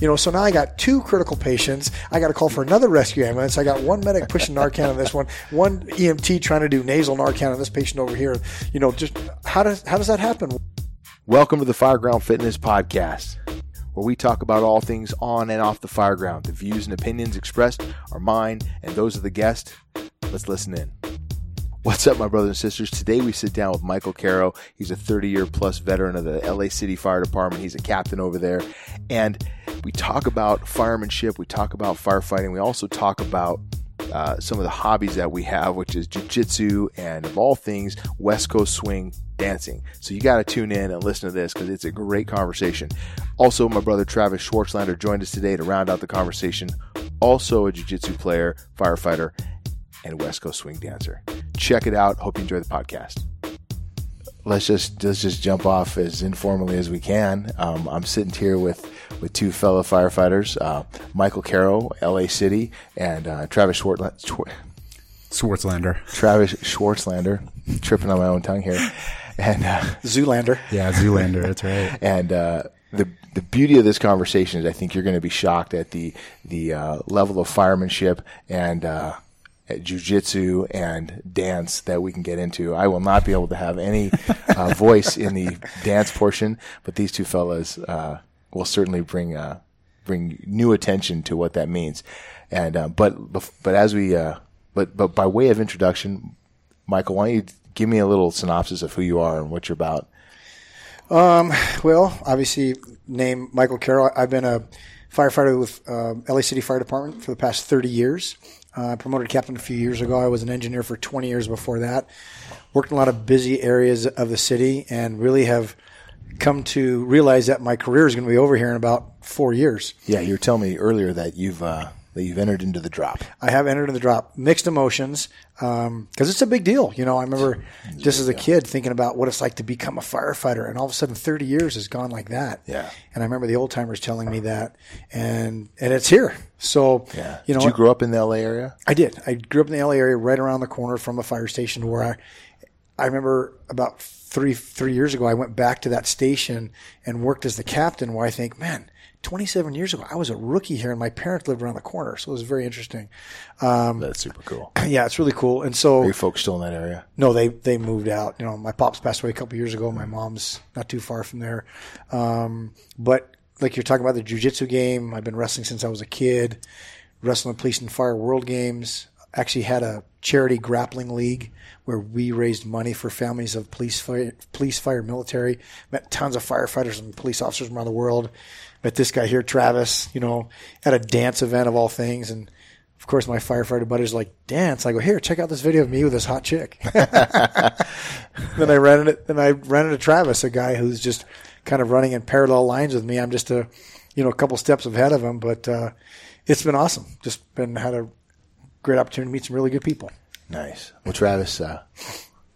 You know, so now I got two critical patients. I got to call for another rescue ambulance. I got one medic pushing Narcan on this one, one EMT trying to do nasal Narcan on this patient over here. You know, just how does how does that happen? Welcome to the Fireground Fitness Podcast, where we talk about all things on and off the fireground. The views and opinions expressed are mine and those of the guest. Let's listen in. What's up, my brothers and sisters? Today we sit down with Michael Caro. He's a 30 year plus veteran of the LA City Fire Department. He's a captain over there. And we talk about firemanship, we talk about firefighting, we also talk about uh, some of the hobbies that we have, which is jujitsu and, of all things, West Coast swing dancing. So you got to tune in and listen to this because it's a great conversation. Also, my brother Travis Swartzlander joined us today to round out the conversation. Also, a jiu-jitsu player, firefighter, and West Coast swing dancer. Check it out. Hope you enjoy the podcast. Let's just let's just jump off as informally as we can. Um, I'm sitting here with with two fellow firefighters, uh, Michael Caro, L.A. City, and uh, Travis Schwartz- Swartzlander. Travis Swartzlander. Tripping on my own tongue here, and uh, Zoolander. Yeah, Zoolander. That's right. and uh, the the beauty of this conversation is I think you're going to be shocked at the the uh, level of firemanship and uh, at jujitsu and dance that we can get into. I will not be able to have any uh, voice in the dance portion, but these two fellas uh, will certainly bring uh, bring new attention to what that means. And uh, but but as we uh, but but by way of introduction, Michael, why don't you give me a little synopsis of who you are and what you're about? Um, Well, obviously, name Michael Caro. I've been a firefighter with um, LA City Fire Department for the past 30 years. Uh, promoted captain a few years ago. I was an engineer for 20 years before that. Worked in a lot of busy areas of the city and really have come to realize that my career is going to be over here in about four years. Yeah, you were telling me earlier that you've uh, that you've entered into the drop. I have entered into the drop. Mixed emotions because it's a big deal. You know, I remember just as a kid thinking about what it's like to become a firefighter, and all of a sudden, 30 years has gone like that. Yeah. And I remember the old timers telling me that, and and it's here. So Yeah. you know, Did you grow up in the LA area? I did. I grew up in the LA area, right around the corner from a fire station. Where I, I remember about three three years ago, I went back to that station and worked as the captain. Where I think, man, 27 years ago, I was a rookie here, and my parents lived around the corner, so it was very interesting. That's super cool. Yeah, it's really cool. And so, Are you folks still in that area? no, they they moved out. You know, my pops passed away a couple years ago. My mom's not too far from there. Um, but like you're talking about the jujitsu game, I've been wrestling since I was a kid. Wrestling Police and Fire World Games. Actually had a charity grappling league where we raised money for families of police, fire, police, fire, military. Met tons of firefighters and police officers around the world. Met this guy here, Travis. You know, at a dance event of all things, and of course, my firefighter buddies like dance. I go here, check out this video of me with this hot chick. then I ran into then I ran into Travis, a guy who's just kind of running in parallel lines with me. I'm just a you know a couple steps ahead of him, but uh, it's been awesome. Just been had a great opportunity to meet some really good people. Nice. Well, Travis, uh,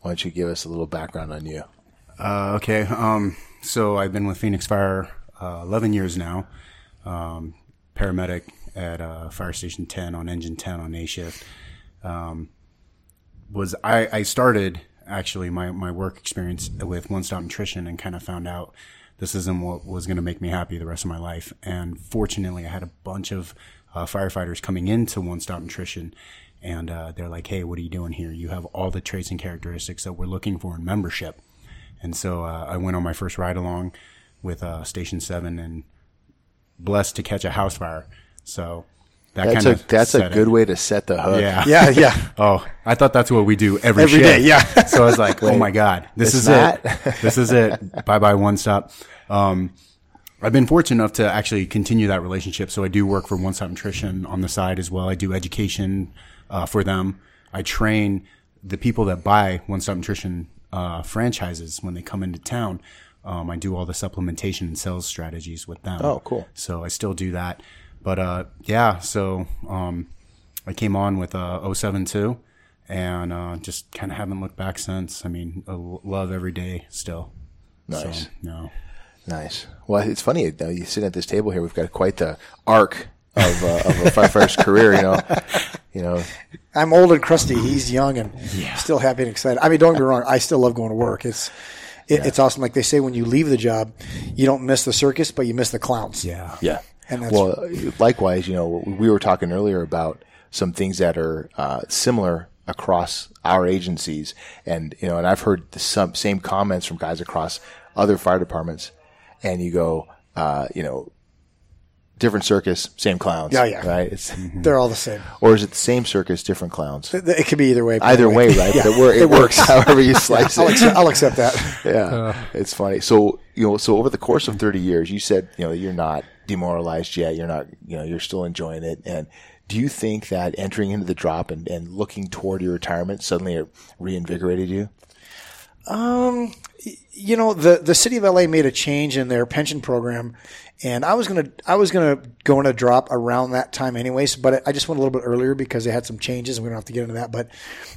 why don't you give us a little background on you? Uh, okay. Um, so I've been with Phoenix Fire uh, 11 years now. Um, paramedic at uh, Fire Station 10 on Engine 10 on A shift. Um, was I, I started actually my, my work experience with One Stop Nutrition and kind of found out this isn't what was going to make me happy the rest of my life. And fortunately, I had a bunch of uh, firefighters coming into One Stop Nutrition, and uh, they're like, "Hey, what are you doing here? You have all the traits and characteristics that we're looking for in membership." And so uh, I went on my first ride along with uh, Station Seven, and blessed to catch a house fire. So that That's kind a of that's a set it. good way to set the hook. Yeah. Yeah, yeah. Oh, I thought that's what we do every, Every shift. day, yeah. so I was like, oh my God, this it's is not? it. this is it. Bye bye one stop. Um, I've been fortunate enough to actually continue that relationship. So I do work for One Stop Nutrition on the side as well. I do education uh, for them. I train the people that buy One Stop Nutrition uh, franchises when they come into town. Um, I do all the supplementation and sales strategies with them. Oh, cool. So I still do that. But uh, yeah, so um, I came on with uh, 072 and uh, just kind of haven't looked back since. I mean, I love every day still. Nice. So, no. Nice. Well, it's funny. uh, You sit at this table here. We've got quite the arc of, uh, of a firefighter's career. You know, you know. I'm old and crusty. He's young and still happy and excited. I mean, don't get me wrong. I still love going to work. It's it, it's awesome. Like they say, when you leave the job, you don't miss the circus, but you miss the clowns. Yeah. Yeah. And that's Well, likewise, you know, we were talking earlier about some things that are uh, similar across our agencies, and you know, and I've heard the some, same comments from guys across other fire departments, and you go, uh, you know, different circus, same clowns. Yeah, yeah. right. It's they're all the same. or is it the same circus, different clowns? It, it could be either way. Either the way, right? But it, it works however you slice I'll it. accept, I'll accept that. Yeah, it's funny. So you know, so over the course of thirty years, you said you know you're not demoralized yet. You're not, you know, you're still enjoying it. And do you think that entering into the drop and, and looking toward your retirement suddenly reinvigorated you? You know the the city of LA made a change in their pension program, and I was gonna I was gonna go in a drop around that time anyways, but I just went a little bit earlier because they had some changes, and we don't have to get into that. But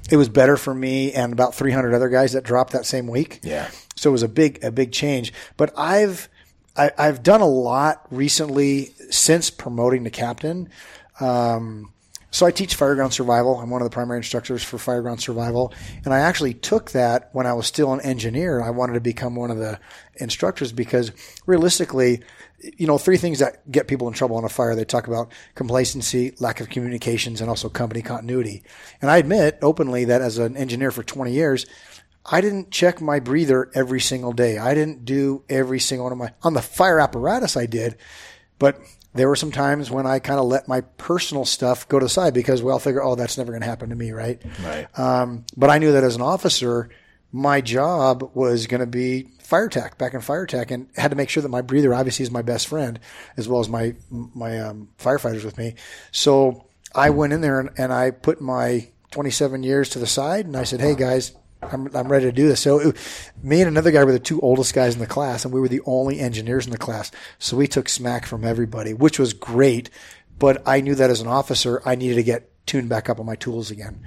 it was better for me and about 300 other guys that dropped that same week. Yeah. So it was a big a big change. But I've I, I've done a lot recently since promoting to captain. Um, so I teach fireground survival. I'm one of the primary instructors for fireground survival, and I actually took that when I was still an engineer. I wanted to become one of the instructors because realistically, you know, three things that get people in trouble on a fire. They talk about complacency, lack of communications, and also company continuity. And I admit openly that as an engineer for 20 years, I didn't check my breather every single day. I didn't do every single one of my on the fire apparatus. I did, but there were some times when I kind of let my personal stuff go to the side because, well, I figure, oh, that's never going to happen to me, right? Right. Um, but I knew that as an officer, my job was going to be fire tech, back in fire tech, and had to make sure that my breather obviously is my best friend, as well as my my um, firefighters with me. So I went in there and, and I put my 27 years to the side, and I said, "Hey guys, I'm I'm ready to do this." So it, me and another guy were the two oldest guys in the class, and we were the only engineers in the class. So we took smack from everybody, which was great. But I knew that as an officer, I needed to get tuned back up on my tools again,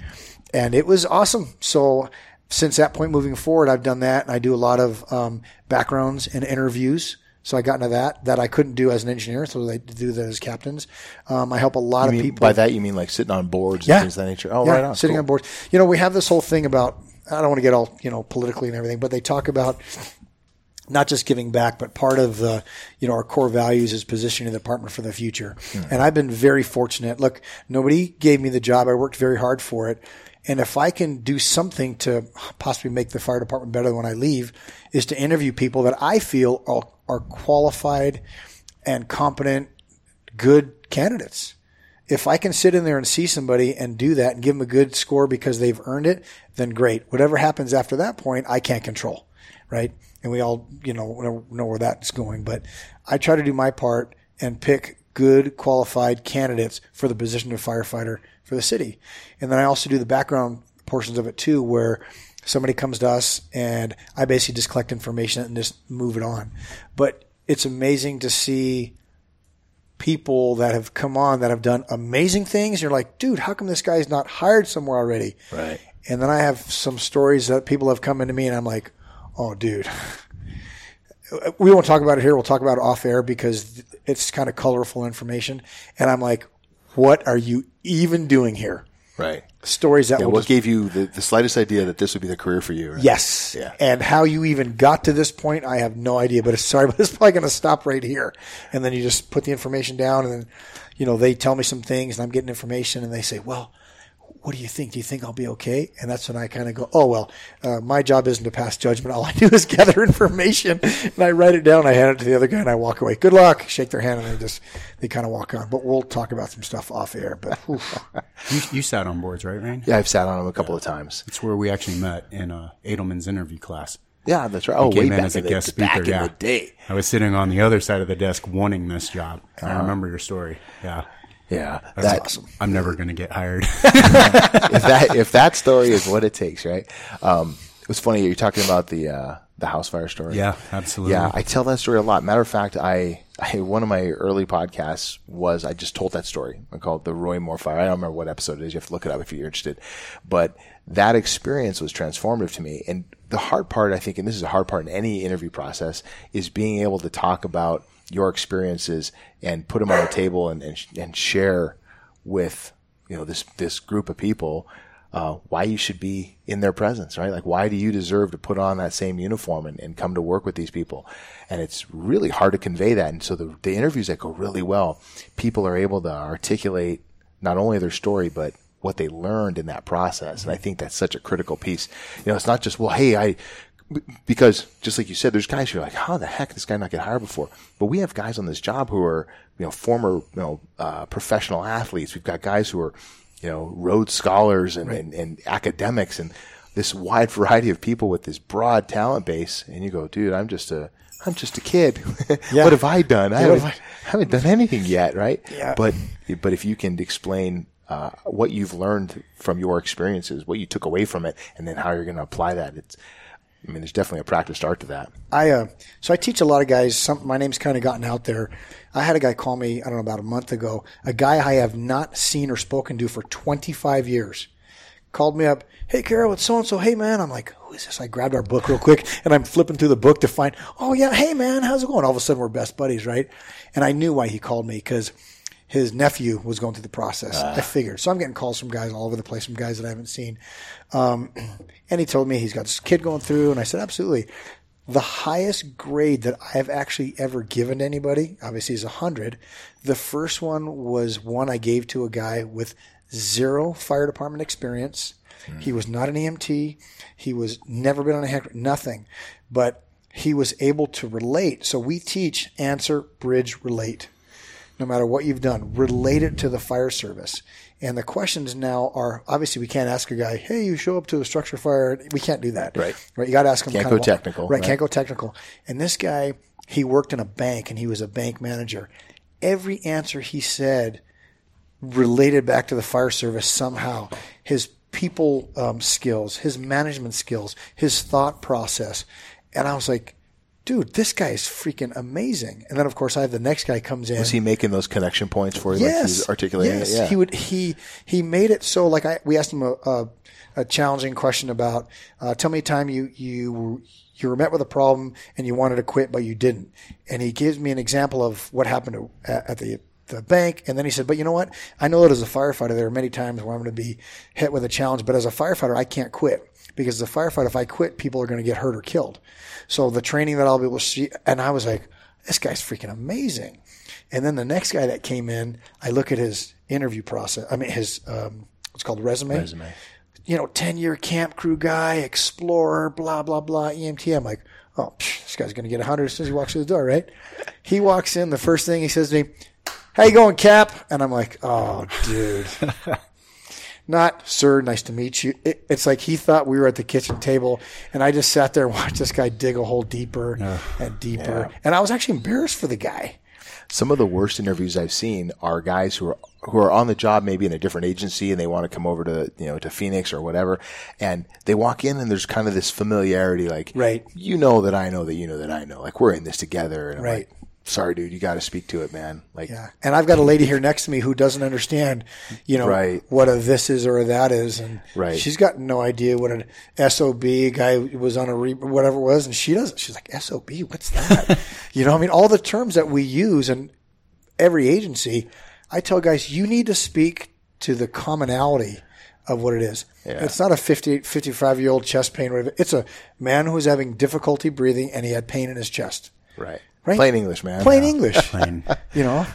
and it was awesome. So since that point moving forward, I've done that, and I do a lot of um, backgrounds and interviews. So I got into that that I couldn't do as an engineer, so I do that as captains. Um, I help a lot I of mean, people. by that you mean like sitting on boards Yeah. and things of that nature. Oh, Yeah, right on. sitting Cool. on boards. You know, we have this whole thing about. I don't want to get all you know politically and everything, but they talk about not just giving back, but part of the you know our core values is positioning the department for the future. Hmm. And I've been very fortunate. Look, nobody gave me the job. I worked very hard for it. And if I can do something to possibly make the fire department better when I leave, is to interview people that I feel are, are qualified and competent, good candidates if I can sit in there and see somebody and do that and give them a good score because they've earned it, then great. Whatever happens after that point, I can't control, right? And we all, you know, know where that's going. But I try to do my part and pick good, qualified candidates for the position of firefighter for the city. And then I also do the background portions of it too, where somebody comes to us and I basically just collect information and just move it on. But it's amazing to see people that have come on that have done amazing things. You're like, dude, how come this guy's not hired somewhere already? Right. And then I have some stories that people have come into me and I'm like, oh, dude. We won't talk about it here. We'll talk about it off air because it's kind of colorful information. And I'm like, what are you even doing here? Right. Stories that Yeah, will what just gave you the, the slightest idea that this would be the career for you? Right? Yes. Yeah. And how you even got to this point, I have no idea. But it's sorry, but it's probably going to stop right here. And then you just put the information down, and then, you know, they tell me some things, and I'm getting information, and they say, "Well, what do you think? Do you think I'll be okay?" And that's when I kind of go, "Oh well, uh, my job isn't to pass judgment. All I do is gather information, and I write it down. I hand it to the other guy, and I walk away. Good luck. Shake their hand, and they just they kind of walk on. But we'll talk about some stuff off air. But. You, you sat on boards, right, Rayne? Yeah, I've sat on them a couple of times. It's where we actually met in uh, Edelman's interview class. Yeah, that's right. Oh, came way in back as a in the, guest speaker. back yeah, in the day. I was sitting on the other side of the desk wanting this job. Uh-huh. I remember your story. Yeah, Yeah, That's that, awesome. I'm never going to get hired. if that if that story is what it takes, right? Um, it was funny you're talking about the uh, the house fire story. yeah, absolutely. Yeah, I tell that story a lot. Matter of fact, I, I one of my early podcasts was I just told that story. I called the Roy Moore Fire. I don't remember what episode it is. You have to look it up if you're interested. But that experience was transformative to me. And the hard part, I think, and this is a hard part in any interview process, is being able to talk about your experiences and put them on the table and and, and share with you know this this group of people uh, why you should be in their presence, right? Like, why do you deserve to put on that same uniform and, and come to work with these people? And it's really hard to convey that. And so the, the interviews that go really well, people are able to articulate not only their story, but what they learned in that process. And I think that's such a critical piece. You know, it's not just, well, hey, I, because just like you said, there's guys who are like, how the heck did this guy not get hired before? But we have guys on this job who are, you know, former, you know, uh, professional athletes. We've got guys who are, you know, Rhodes scholars and, right. and, and, academics and this wide variety of people with this broad talent base. And you go, dude, I'm just a, I'm just a kid. Yeah. what have I done? I haven't, I haven't, done anything yet, right? Yeah. But, but if you can explain uh, what you've learned from your experiences, what you took away from it, and then how you're going to apply that, it's, I mean, there's definitely a practiced art to that. I uh, so I teach a lot of guys. Some my name's kind of gotten out there. I had a guy call me I don't know about a month ago. A guy I have not seen or spoken to for 25 years called me up. Hey, Caro, it's so and so. Hey, man. I'm like, who is this? I grabbed our book real quick and I'm flipping through the book to find. Oh yeah, hey man, how's it going? All of a sudden we're best buddies, right? And I knew why he called me because his nephew was going through the process. Uh. I figured. So I'm getting calls from guys all over the place, from guys that I haven't seen. Um, and he told me he's got this kid going through, and I said, absolutely. The highest grade that I've actually ever given to anybody, obviously, is 100. The first one was one I gave to a guy with zero fire department experience. Mm. He was not an EMT. He was never been on a heck, nothing. But he was able to relate. So we teach answer, bridge, relate no matter what you've done. Relate it to the fire service. And the questions now are obviously we can't ask a guy, "Hey, you show up to a structure fire." We can't do that. Right. Right. You got to ask him. Can't go of, technical. Right, right. Can't go technical. And this guy, he worked in a bank and he was a bank manager. Every answer he said related back to the fire service somehow. His people um, skills, his management skills, his thought process. And I was like, dude, this guy is freaking amazing. And then of course I have the next guy comes in. Was he making those connection points for you? Yes. Like articulating yes. it? Yeah. He would, he, he made it so like I, we asked him a, a, a challenging question about, uh, tell me a time you, you, you were met with a problem and you wanted to quit, but you didn't. And he gives me an example of what happened to, at, at the, the bank. And then he said, but you know what? I know that as a firefighter, there are many times where I'm going to be hit with a challenge, but as a firefighter, I can't quit because as a firefighter, if I quit, people are going to get hurt or killed. So the training that I'll be able to see, and I was like, this guy's freaking amazing. And then the next guy that came in, I look at his interview process. I mean, his um, what's called resume. Resume. You know, ten year camp crew guy, explorer, blah blah blah, EMT. I'm like, oh, psh, this guy's gonna get a hundred as soon as he walks through the door, right? He walks in. The first thing he says to me, "How you going, Cap?" And I'm like, oh, dude. not sir nice to meet you. It, it's like he thought we were at the kitchen table and i just sat there and watched this guy dig a hole deeper uh, and deeper. Yeah. and i was actually embarrassed for the guy. Some of the worst interviews i've seen are guys who are who are on the job maybe in a different agency and they want to come over to you know to phoenix or whatever and they walk in and there's kind of this familiarity like right. You know that i know that you know that i know. Like we're in this together and right. like, sorry, dude, you got to speak to it, man. Like, yeah. And I've got a lady here next to me who doesn't understand, you know, right. what a this is or a that is, and right. she's got no idea what an sob guy was on a re- whatever it was, and she doesn't. She's like sob, what's that? you know, I mean, all the terms that we use and every agency. I tell guys, you need to speak to the commonality of what it is. Yeah. It's not a 50, 55 year old chest pain. It's a man who's having difficulty breathing and he had pain in his chest. Right. Right? Plain English, man. Plain English. Plain. you know.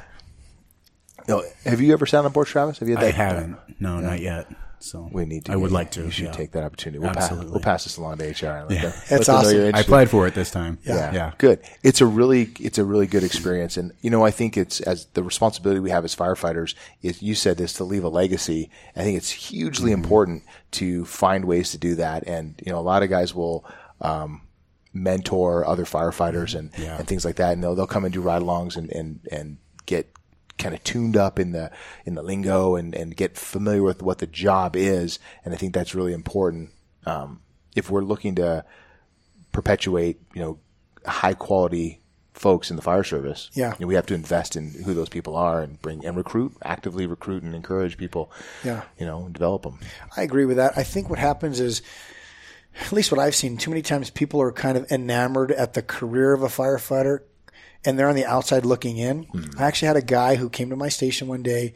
You know, have you ever sat on board, Travis? Have you? Had that? I haven't. No, not yet. So we need to. I would like to. You should yeah. take that opportunity. We'll Absolutely. Pass, we'll pass this along to HR. yeah, that's awesome. I applied for it this time. Yeah. yeah. yeah, good. It's a really, it's a really good experience, and you know, I think it's as the responsibility we have as firefighters is. You said this to leave a legacy. I think it's hugely mm-hmm. important to find ways to do that, and you know, a lot of guys will. Um, mentor other firefighters and, yeah. and things like that. And they'll, they'll come and do ride-alongs and, and, and get kind of tuned up in the, in the lingo and, and get familiar with what the job is. And I think that's really important. Um, if we're looking to perpetuate, you know, high quality folks in the fire service. Yeah. We have to invest in who those people are and bring and recruit, actively recruit and encourage people. Yeah. You know, and develop them. I agree with that. I think what happens is at least what I've seen, too many times people are kind of enamored at the career of a firefighter and they're on the outside looking in. Hmm. I actually had a guy who came to my station one day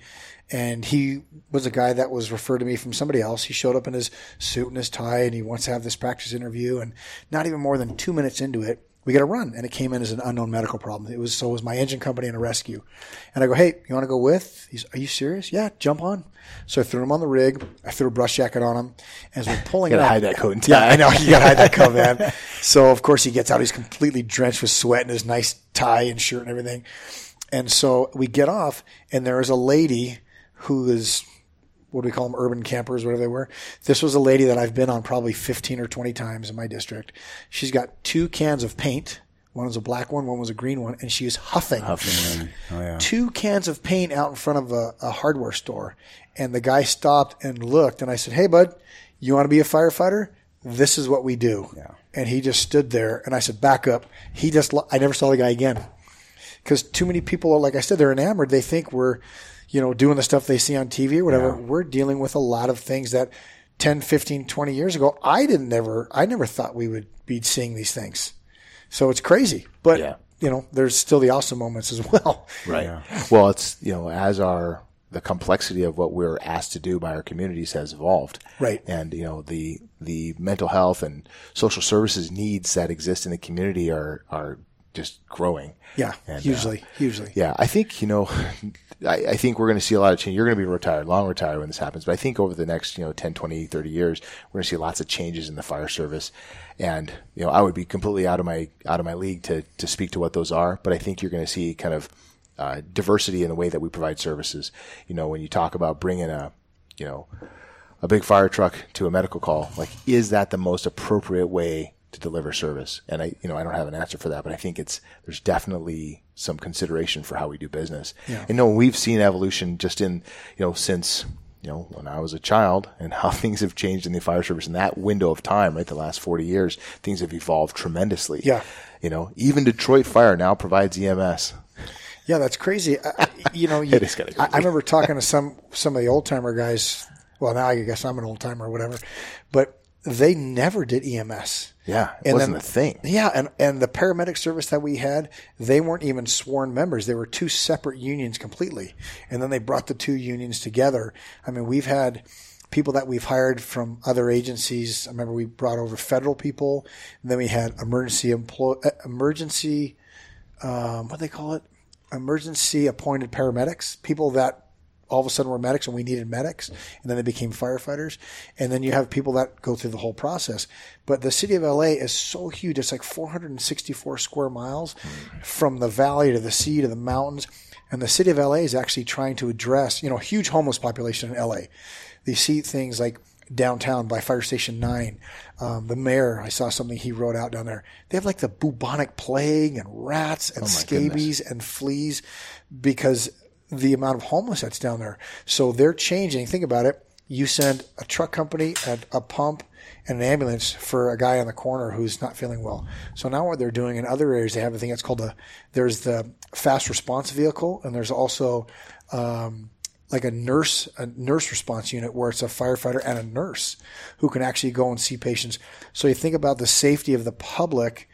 and he was a guy that was referred to me from somebody else. He showed up in his suit and his tie and he wants to have this practice interview and not even more than two minutes into it, we got a run and it came in as an unknown medical problem. It was, so it was my engine company and a rescue. And I go, Hey, you want to go with? He's, are you serious? Yeah, jump on. So I threw him on the rig. I threw a brush jacket on him. As we're pulling Gotta it out- hide that coat and tie. Yeah. I know. You gotta hide that coat, man. So of course he gets out. He's completely drenched with sweat and his nice tie and shirt and everything. And so we get off, and there is a lady who is what do we call them, urban campers, whatever they were. This was a lady that I've been on probably 15 or 20 times in my district. She's got two cans of paint. One was a black one, one was a green one, and she is huffing, Oh yeah. two cans of paint out in front of a, a hardware store. And the guy stopped and looked, and I said, Hey, bud, you want to be a firefighter? This is what we do. Yeah. And he just stood there, and I said, Back up. He just, I never saw the guy again. Because too many people, are, like I said, they're enamored. They think we're, you know, doing the stuff they see on TV or whatever. We're dealing with a lot of things that 10, 15, 20 years ago, I didn't never, I never thought we would be seeing these things. So it's crazy. But, Yeah. you know, there's still the awesome moments as well. Right. Well, it's you know as our the complexity of what we're asked to do by our communities has evolved. Right. And you know the the mental health and social services needs that exist in the community are are just growing. Yeah, And, uh, hugely, hugely. Yeah, I think you know, I, I think we're going to see a lot of change. You're going to be retired, long retired when this happens, but I think over the next you know 10, 20, 30 years, we're going to see lots of changes in the fire service. And you know, I would be completely out of my out of my league to to speak to what those are, but I think you're going to see kind of uh, diversity in the way that we provide services. You know, when you talk about bringing a you know a big fire truck to a medical call, like is that the most appropriate way to deliver service? And I, you know, I don't have an answer for that, but I think it's there's definitely some consideration for how we do business. Yeah. And no, we've seen evolution just in you know since you know when I was a child and how things have changed in the fire service in that window of time, right? The last forty years, things have evolved tremendously. Yeah. You know, even Detroit Fire now provides EMS. Yeah, that's crazy. I, you know, you, It is kinda I. I remember talking to some some of the old timer guys. Well, now I guess I'm an old timer or whatever, but they never did EMS. Yeah, it And wasn't then- a thing. Yeah, and and the paramedic service that we had, they weren't even sworn members. They were two separate unions completely. And then they brought the two unions together. I mean, we've had people that we've hired from other agencies. I remember we brought over federal people, and then we had emergency employ uh, emergency um, what do they call it? Emergency appointed paramedics, people that all of a sudden were medics and we needed medics, and then they became firefighters. And then you have people that go through the whole process. But the city of LA is so huge; it's like 464 square miles from the valley to the sea to the mountains. And the city of LA is actually trying to address, you know, huge homeless population in LA. They see things like downtown by Fire Station 9. Um, the mayor, I saw something he wrote out down there. They have like the bubonic plague and rats and scabies and fleas because the amount of homeless that's down there. So they're changing. Think about it. You send a truck company, a, a pump, and an ambulance for a guy on the corner who's not feeling well. So now what they're doing in other areas, they have a thing that's called a, there's the fast response vehicle and there's also, um, like a nurse, a nurse response unit where it's a firefighter and a nurse who can actually go and see patients. So you think about the safety of the public.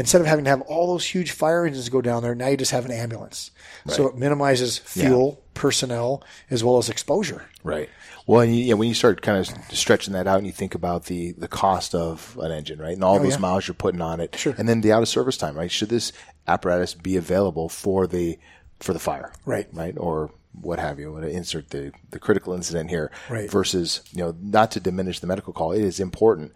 Instead of having to have all those huge fire engines go down there, now you just have an ambulance. So it minimizes fuel, personnel, as well as exposure. Right. Well, and you, yeah, when you start kind of stretching that out and you think about the, the cost of an engine, right, and all oh, those yeah. miles you're putting on it, Sure. and then the out of service time, right? Should this apparatus be available for the for the fire, Right. right, or what have you? Want to insert the the critical incident here, Right. Versus, you know, not to diminish the medical call, it is important,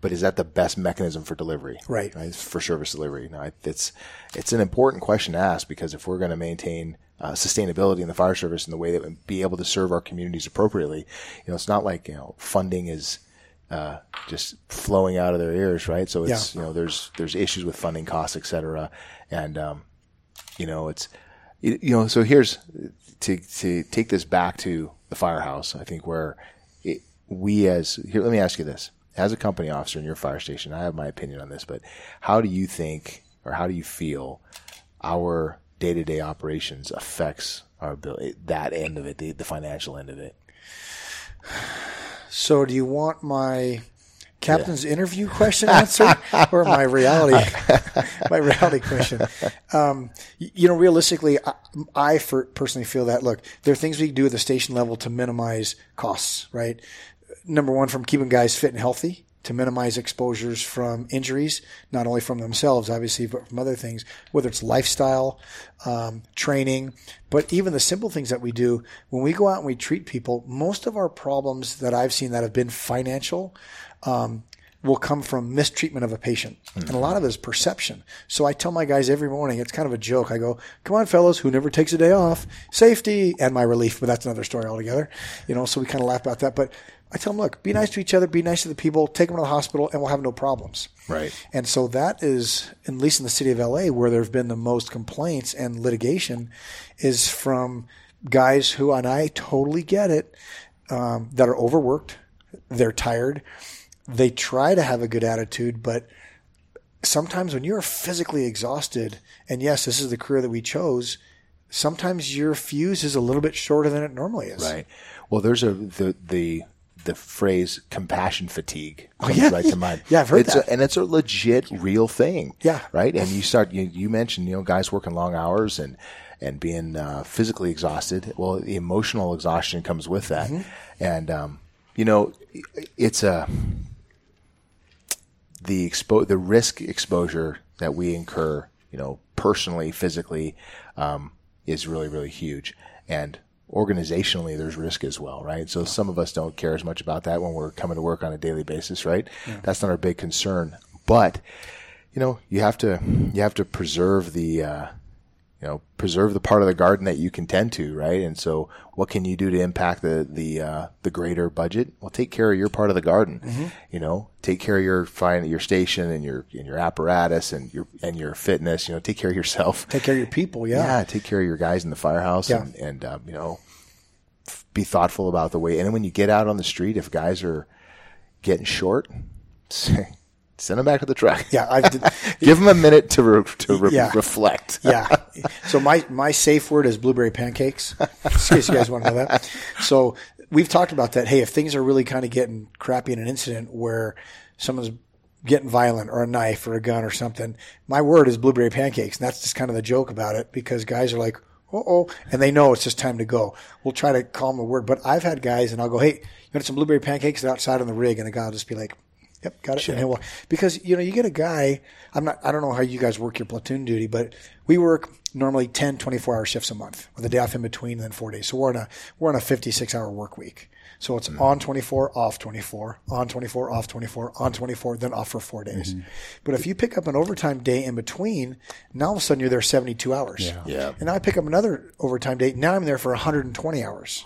but is that the best mechanism for delivery? Right. For service delivery. No, it's it's an important question to ask because if we're going to maintain uh, sustainability in the fire service in the way that we be able to serve our communities appropriately, you know, it's not like you know funding is uh, just flowing out of their ears, right? So it's Yeah. you know there's there's issues with funding costs, et cetera, and um, you know it's you you know so here's to to take this back to the firehouse. I think where it, we as here, let me ask you this: as a company officer in your fire station, I have my opinion on this, but how do you think or how do you feel our day to day operations affects our ability that end of it, the, the financial end of it? So do you want my captain's interview question answer or my reality my reality question. Um, you know, realistically, I, I for, personally feel that look, there are things we can do at the station level to minimize costs. Right, number one, from keeping guys fit and healthy to minimize exposures from injuries, not only from themselves, obviously, but from other things, whether it's lifestyle, um, training, but even the simple things that we do. When we go out and we treat people, most of our problems that I've seen that have been financial, um, will come from mistreatment of a patient. Mm-hmm. And a lot of it is perception. So I tell my guys every morning, it's kind of a joke. I go, come on, fellows, who never takes a day off, safety and my relief, but that's another story altogether. You know, so we kind of laugh about that. But I tell them, look, be nice to each other, be nice to the people, take them to the hospital, and we'll have no problems. Right. And so that is, at least in the city of LA, where there have been the most complaints and litigation, is from guys who, and I totally get it, um, that are overworked, they're tired, they try to have a good attitude, but sometimes when you're physically exhausted, and yes, this is the career that we chose, sometimes your fuse is a little bit shorter than it normally is. Right. Well, there's a the the the phrase compassion fatigue oh, comes oh, yeah. right to mind. Yeah, I've heard it's that. A, and it's a legit real thing. Yeah. Right. And you start, you, you mentioned, you know, guys working long hours and, and being uh, physically exhausted. Well, the emotional exhaustion comes with that. Mm-hmm. And, um, you know, it's a, the expo- the risk exposure that we incur, you know, personally, physically, um, is really, really huge. And organizationally there's risk as well, right? So some of us don't care as much about that when we're coming to work on a daily basis, right? Yeah. That's not our big concern. But you know, you have to you have to preserve the uh, you know preserve the part of the garden that you can tend to, right? And so, what can you do to impact the the uh, the greater budget? Well, take care of your part of the garden. Mm-hmm. You know, take care of your fine your station and your and your apparatus and your and your fitness. You know, take care of yourself. Take care of your people. Yeah, yeah. Take care of your guys in the firehouse. Yeah. and, and um, you know, be thoughtful about the way. And when you get out on the street, if guys are getting short, say, send them back to the truck. Yeah, I give them a minute to re- to re- yeah. reflect. yeah. So my my safe word is blueberry pancakes. In case you guys want to know that. So we've talked about that. Hey, if things are really kind of getting crappy in an incident where someone's getting violent or a knife or a gun or something, my word is blueberry pancakes, and that's just kind of the joke about it because guys are like, oh, and they know it's just time to go. We'll try to calm the word. But I've had guys, and I'll go, hey, you want some blueberry pancakes outside on the rig? And the guy will just be like, yep, got it. Sure. And he'll, because, you know, you get a guy, I'm not, I don't know how you guys work your platoon duty, but we work normally 10, 24 hour shifts a month with a day off in between and then four days. So we're on a, we're on a 56 hour work week. So it's mm-hmm. on 24, off 24, on 24, off 24, on 24, then off for four days. Mm-hmm. But if you pick up an overtime day in between, now all of a sudden you're there 72 hours. Yeah. yeah. And now I pick up another overtime day. Now I'm there for 120 hours.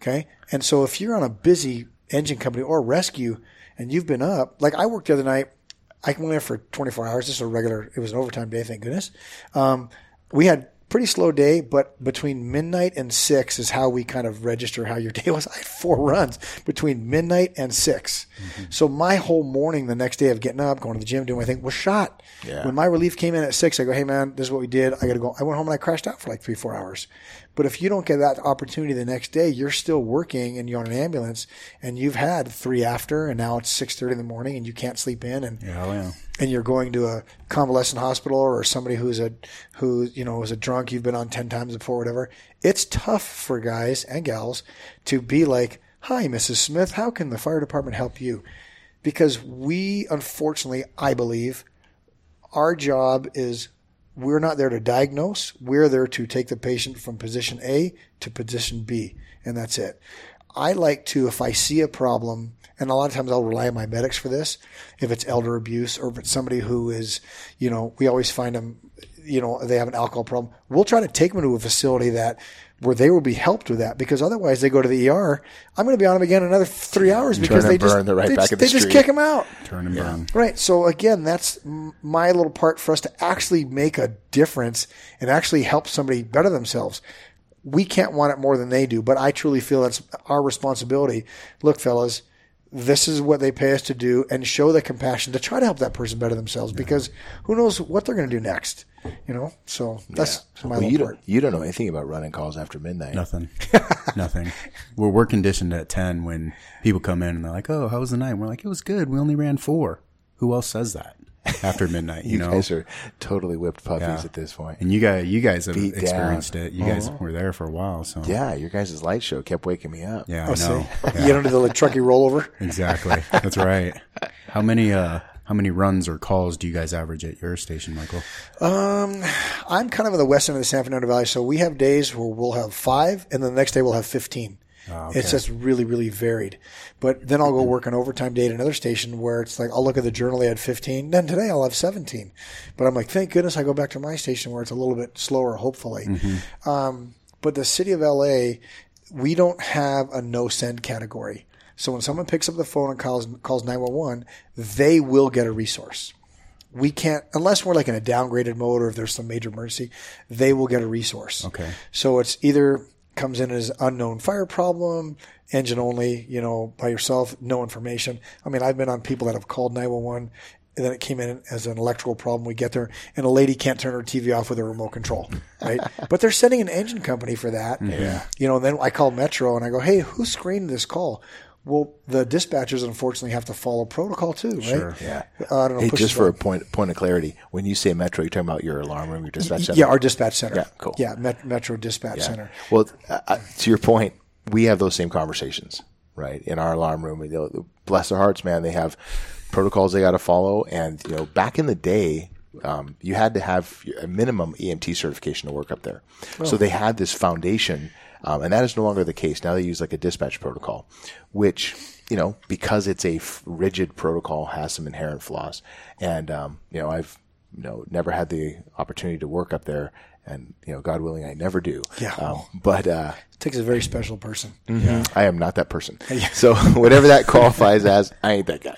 Okay. And so if you're on a busy engine company or rescue and you've been up, like I worked the other night, I went there for 24 hours. This is a regular, it was an overtime day, thank goodness. Um, we had pretty slow day, but between midnight and six is how we kind of register how your day was. I had four runs between midnight and 6 mm-hmm. So my whole morning the next day of getting up, going to the gym, doing my thing was shot. Yeah. When my relief came in at six, I go, Hey man, this is what we did. I got to go. I went home and I crashed out for like three, four hours. But if you don't get that opportunity the next day, you're still working and you're on an ambulance and you've had three after and now it's 6.30 in the morning and you can't sleep in and, yeah, oh, yeah. and you're going to a convalescent hospital or somebody who's a, who, you know, is a drunk you've been on 10 times before, whatever. It's tough for guys and gals to be like, hi, Mrs. Smith, how can the fire department help you? Because we, unfortunately, I believe, our job is we're not there to diagnose. We're there to take the patient from position A to position B, and that's it. I like to, if I see a problem, and a lot of times I'll rely on my medics for this, if it's elder abuse or if it's somebody who is, you know, we always find them, you know, they have an alcohol problem. We'll try to take them to a facility that where they will be helped with that because otherwise they go to the ER. I'm going to be on them again another three hours because they just, right they, just, they just kick them out. Turn and burn. Right. So again, that's my little part for us to actually make a difference and actually help somebody better themselves. We can't want it more than they do, but I truly feel that's our responsibility. Look, fellas, this is what they pay us to do and show the compassion to try to help that person better themselves because who knows what they're going to do next. You know, so that's my Well, you part. don't you don't know anything about running calls after midnight. Nothing. Nothing. We're, we're conditioned at 10 when people come in and they're like, oh, how was the night? we're like, it was good. We only ran four. Who else says that after midnight? You, You know? guys are totally whipped puppies Yeah. at this point. and you guys, you guys have Beat down. experienced it. You guys were there for a while. So Yeah, your guys' light show kept waking me up. yeah, Oh, I see? know. You don't do the like, trucky rollover. Exactly. That's right. How many, uh, how many runs or calls do you guys average at your station, Michael? Um, I'm kind of in the west end of the San Fernando Valley, so we have days where we'll have five, and then the next day we'll have 15. Oh, It's just really, really varied. But then I'll go work an overtime day at another station where it's like I'll look at the journal they had 15. Then today I'll have 17. But I'm like, thank goodness I go back to my station where it's a little bit slower, hopefully. Mm-hmm. Um, but the city of LA, we don't have a no send category. So when someone picks up the phone and calls calls 911, they will get a resource we can't unless we're like in a downgraded mode or if there's some major emergency, they will get a resource. Okay. So it's either comes in as unknown fire problem, engine only, you know, by yourself, no information. I mean, I've been on people that have called 911 and then it came in as an electrical problem. We get there and a lady can't turn her TV off with a remote control, right? but they're sending an engine company for that. Yeah. You know, and then I call Metro and I go, Hey, who screened this call? Well, the dispatchers unfortunately have to follow protocol too, right? Sure. Yeah. Uh, I don't know. Hey, just the for a point point of clarity, when you say metro, you're talking about your alarm room, your dispatch center. Yeah, our dispatch center. Yeah, cool. Yeah, Met- Metro Dispatch Center. Well, uh, to your point, we have those same conversations, right? In our alarm room, bless their hearts, man. They have protocols they got to follow, and you know, back in the day, um, you had to have a minimum EMT certification to work up there. So they had this foundation, um, and that is no longer the case. Now they use like a dispatch protocol, which you know, because it's a f- rigid protocol, has some inherent flaws. And um, you know, I've you know never had the opportunity to work up there, and you know, God willing, I never do. Yeah. Um, but uh, It takes a very special person. Yeah. I am not that person. So whatever that qualifies as, I ain't that guy.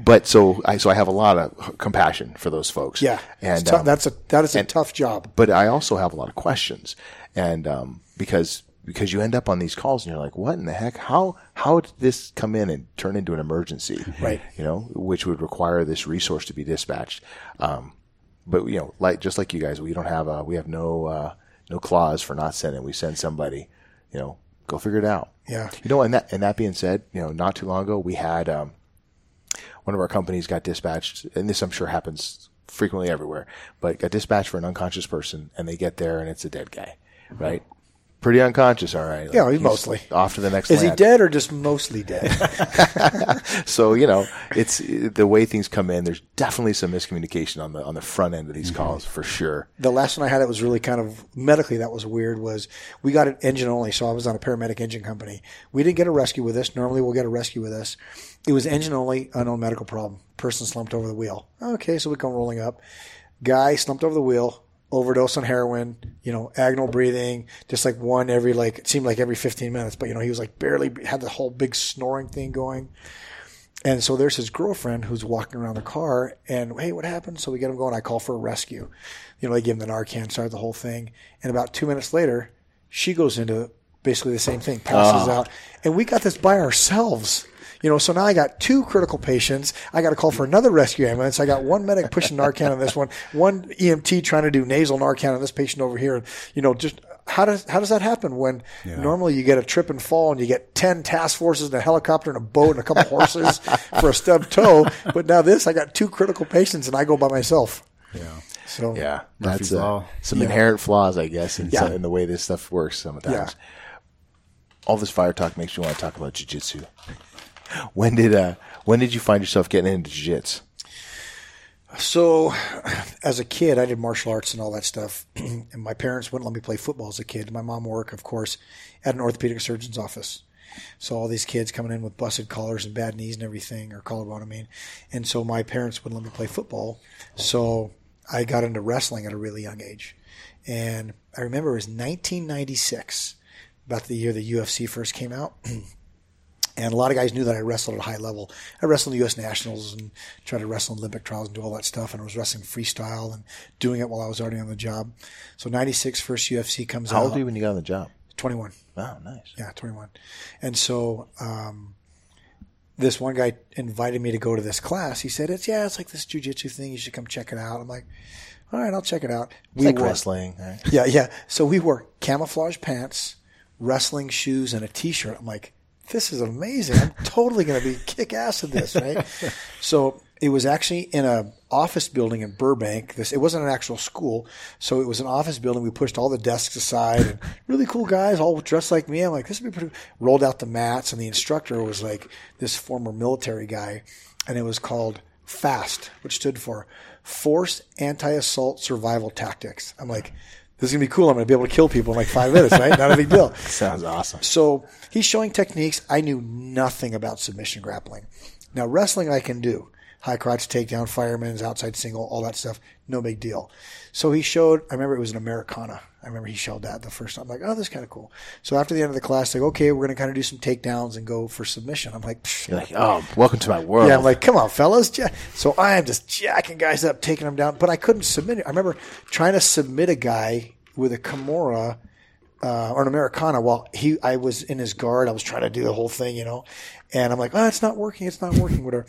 But so I so I have a lot of compassion for those folks. Yeah, and tou- um, that's a that is a tough job. but I also have a lot of questions, and um, because because you end up on these calls and you're like, what in the heck? How how did this come in and turn into an emergency? Right. You know, which would require this resource to be dispatched. Um, but you know, like just like you guys, we don't have a we have no uh, no clause for not sending. We send somebody. You know, go figure it out. Yeah. You know, and that and that being said, you know, not too long ago we had um, one of our companies got dispatched, and this I'm sure happens frequently everywhere, but got dispatched for an unconscious person, and they get there and it's a dead guy, right? Pretty unconscious, all right. Yeah, he's mostly. off to the next. Is he dead or just mostly dead? So you know, it's the way things come in. There's definitely some miscommunication on the on the front end of these calls for sure. the last one I had that was really kind of medically that was weird was we got it engine only, so I was on a paramedic engine company. We didn't get a rescue with us. Normally we'll get a rescue with us. It was engine only, unknown medical problem. Person slumped over the wheel. Okay, so we come rolling up. Guy slumped over the wheel, overdose on heroin, you know, agonal breathing, just like one every like it seemed like every 15 minutes, but you know, he was like barely had the whole big snoring thing going. And so there's his girlfriend who's walking around the car, and hey, what happened? So we get him going. I call for a rescue. You know, they give him the Narcan, start the whole thing. And about two minutes later, she goes into basically the same thing, passes ah. out, and we got this by ourselves. You know, so now I got two critical patients. I got to call for another rescue ambulance. I got one medic pushing Narcan on this one, one EMT trying to do nasal Narcan on this patient over here. And, you know, just how does how does that happen when normally you get a trip and fall and you get ten task forces and a helicopter and a boat and a couple horses for a stubbed toe, but now this I got two critical patients and I go by myself. Yeah. So Yeah, Murphy's that's uh, Law. some inherent flaws, I guess, in, Yeah. some- in the way this stuff works. Sometimes. Yeah. All this fire talk makes me want to talk about jujitsu. When did uh when did you find yourself getting into jiu-jitsu? So, as a kid, I did martial arts and all that stuff. and my parents wouldn't let me play football as a kid. My mom worked, of course, at an orthopedic surgeon's office. So all these kids coming in with busted collars and bad knees and everything, or collarbone, I mean. And so my parents wouldn't let me play football. So I got into wrestling at a really young age. And I remember it was 1996, about the year the UFC first came out. And a lot of guys knew that I wrestled at a high level. I wrestled in the U.S. Nationals and tried to wrestle in Olympic trials and do all that stuff. And I was wrestling freestyle and doing it while I was already on the job. So 96, first UFC comes How out. How old were you when you got on the job? 21. Wow, nice. Yeah, 21. And so um, this one guy invited me to go to this class. He said, "It's yeah, it's like this jujitsu thing. You should come check it out." I'm like, All right, I'll check it out. It's like wore- wrestling. right? Yeah, yeah. So we wore camouflage pants, wrestling shoes, and a t-shirt. I'm like, this is amazing. I'm totally going to be kick ass at this, right? so it was actually in a office building in Burbank. This it wasn't an actual school, so it was an office building. We pushed all the desks aside, and really cool guys, all dressed like me. I'm like, this would be pretty. Rolled out the mats, and the instructor was like this former military guy, and it was called FAST, which stood for Force Anti-Assault Survival Tactics. I'm like, this is gonna be cool. I'm gonna be able to kill people in like five minutes, right? Not a big deal. Sounds awesome. So he's showing techniques. I knew nothing about submission grappling. Now wrestling I can do. High crotch takedown, fireman's outside single, all that stuff. No big deal. So he showed, I remember it was an Americana. I remember he showed that the first time. I'm like, oh, this is kind of cool. So after the end of the class, like, okay, we're going to kind of do some takedowns and go for submission. I'm like, psh, You're like, oh, welcome to my world. yeah, I'm like, come on, fellas. So I am just jacking guys up, taking them down, but I couldn't submit it. I remember trying to submit a guy with a Kimura uh, or an Americana while he, I was in his guard. I was trying to do the whole thing, you know, and I'm like, oh, it's not working. It's not working. Whatever.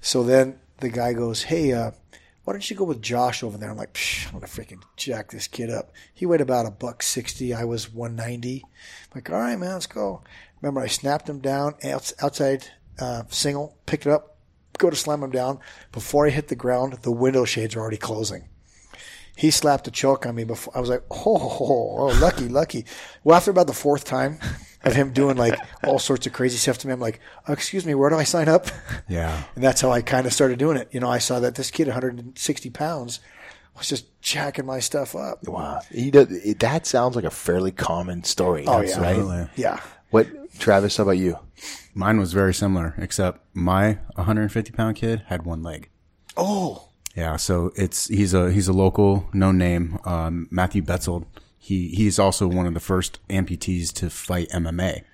So then the guy goes, hey, uh, why don't you go with Josh over there? I'm like, I'm gonna freaking jack this kid up. He weighed about a buck sixty. I was one ninety. Like, all right, man, let's go. Remember, I snapped him down outside uh, single, picked it up, go to slam him down. Before I hit the ground, the window shades are already closing. He slapped a choke on me before. I was like, oh, oh, oh, lucky, lucky. Well, after about the fourth time of him doing like all sorts of crazy stuff to me, I'm like, oh, excuse me, where do I sign up? Yeah. And that's how I kind of started doing it. You know, I saw that this kid, 160 pounds, was just jacking my stuff up. wow. He does, it, that sounds like a fairly common story. Oh, yeah. right. Yeah. What, Travis? How about you? Mine was very similar, except my 150 pound kid had one leg. Oh, Yeah, so it's he's a he's a local no name um, Matthew Betzold. He he's also one of the first amputees to fight MMA.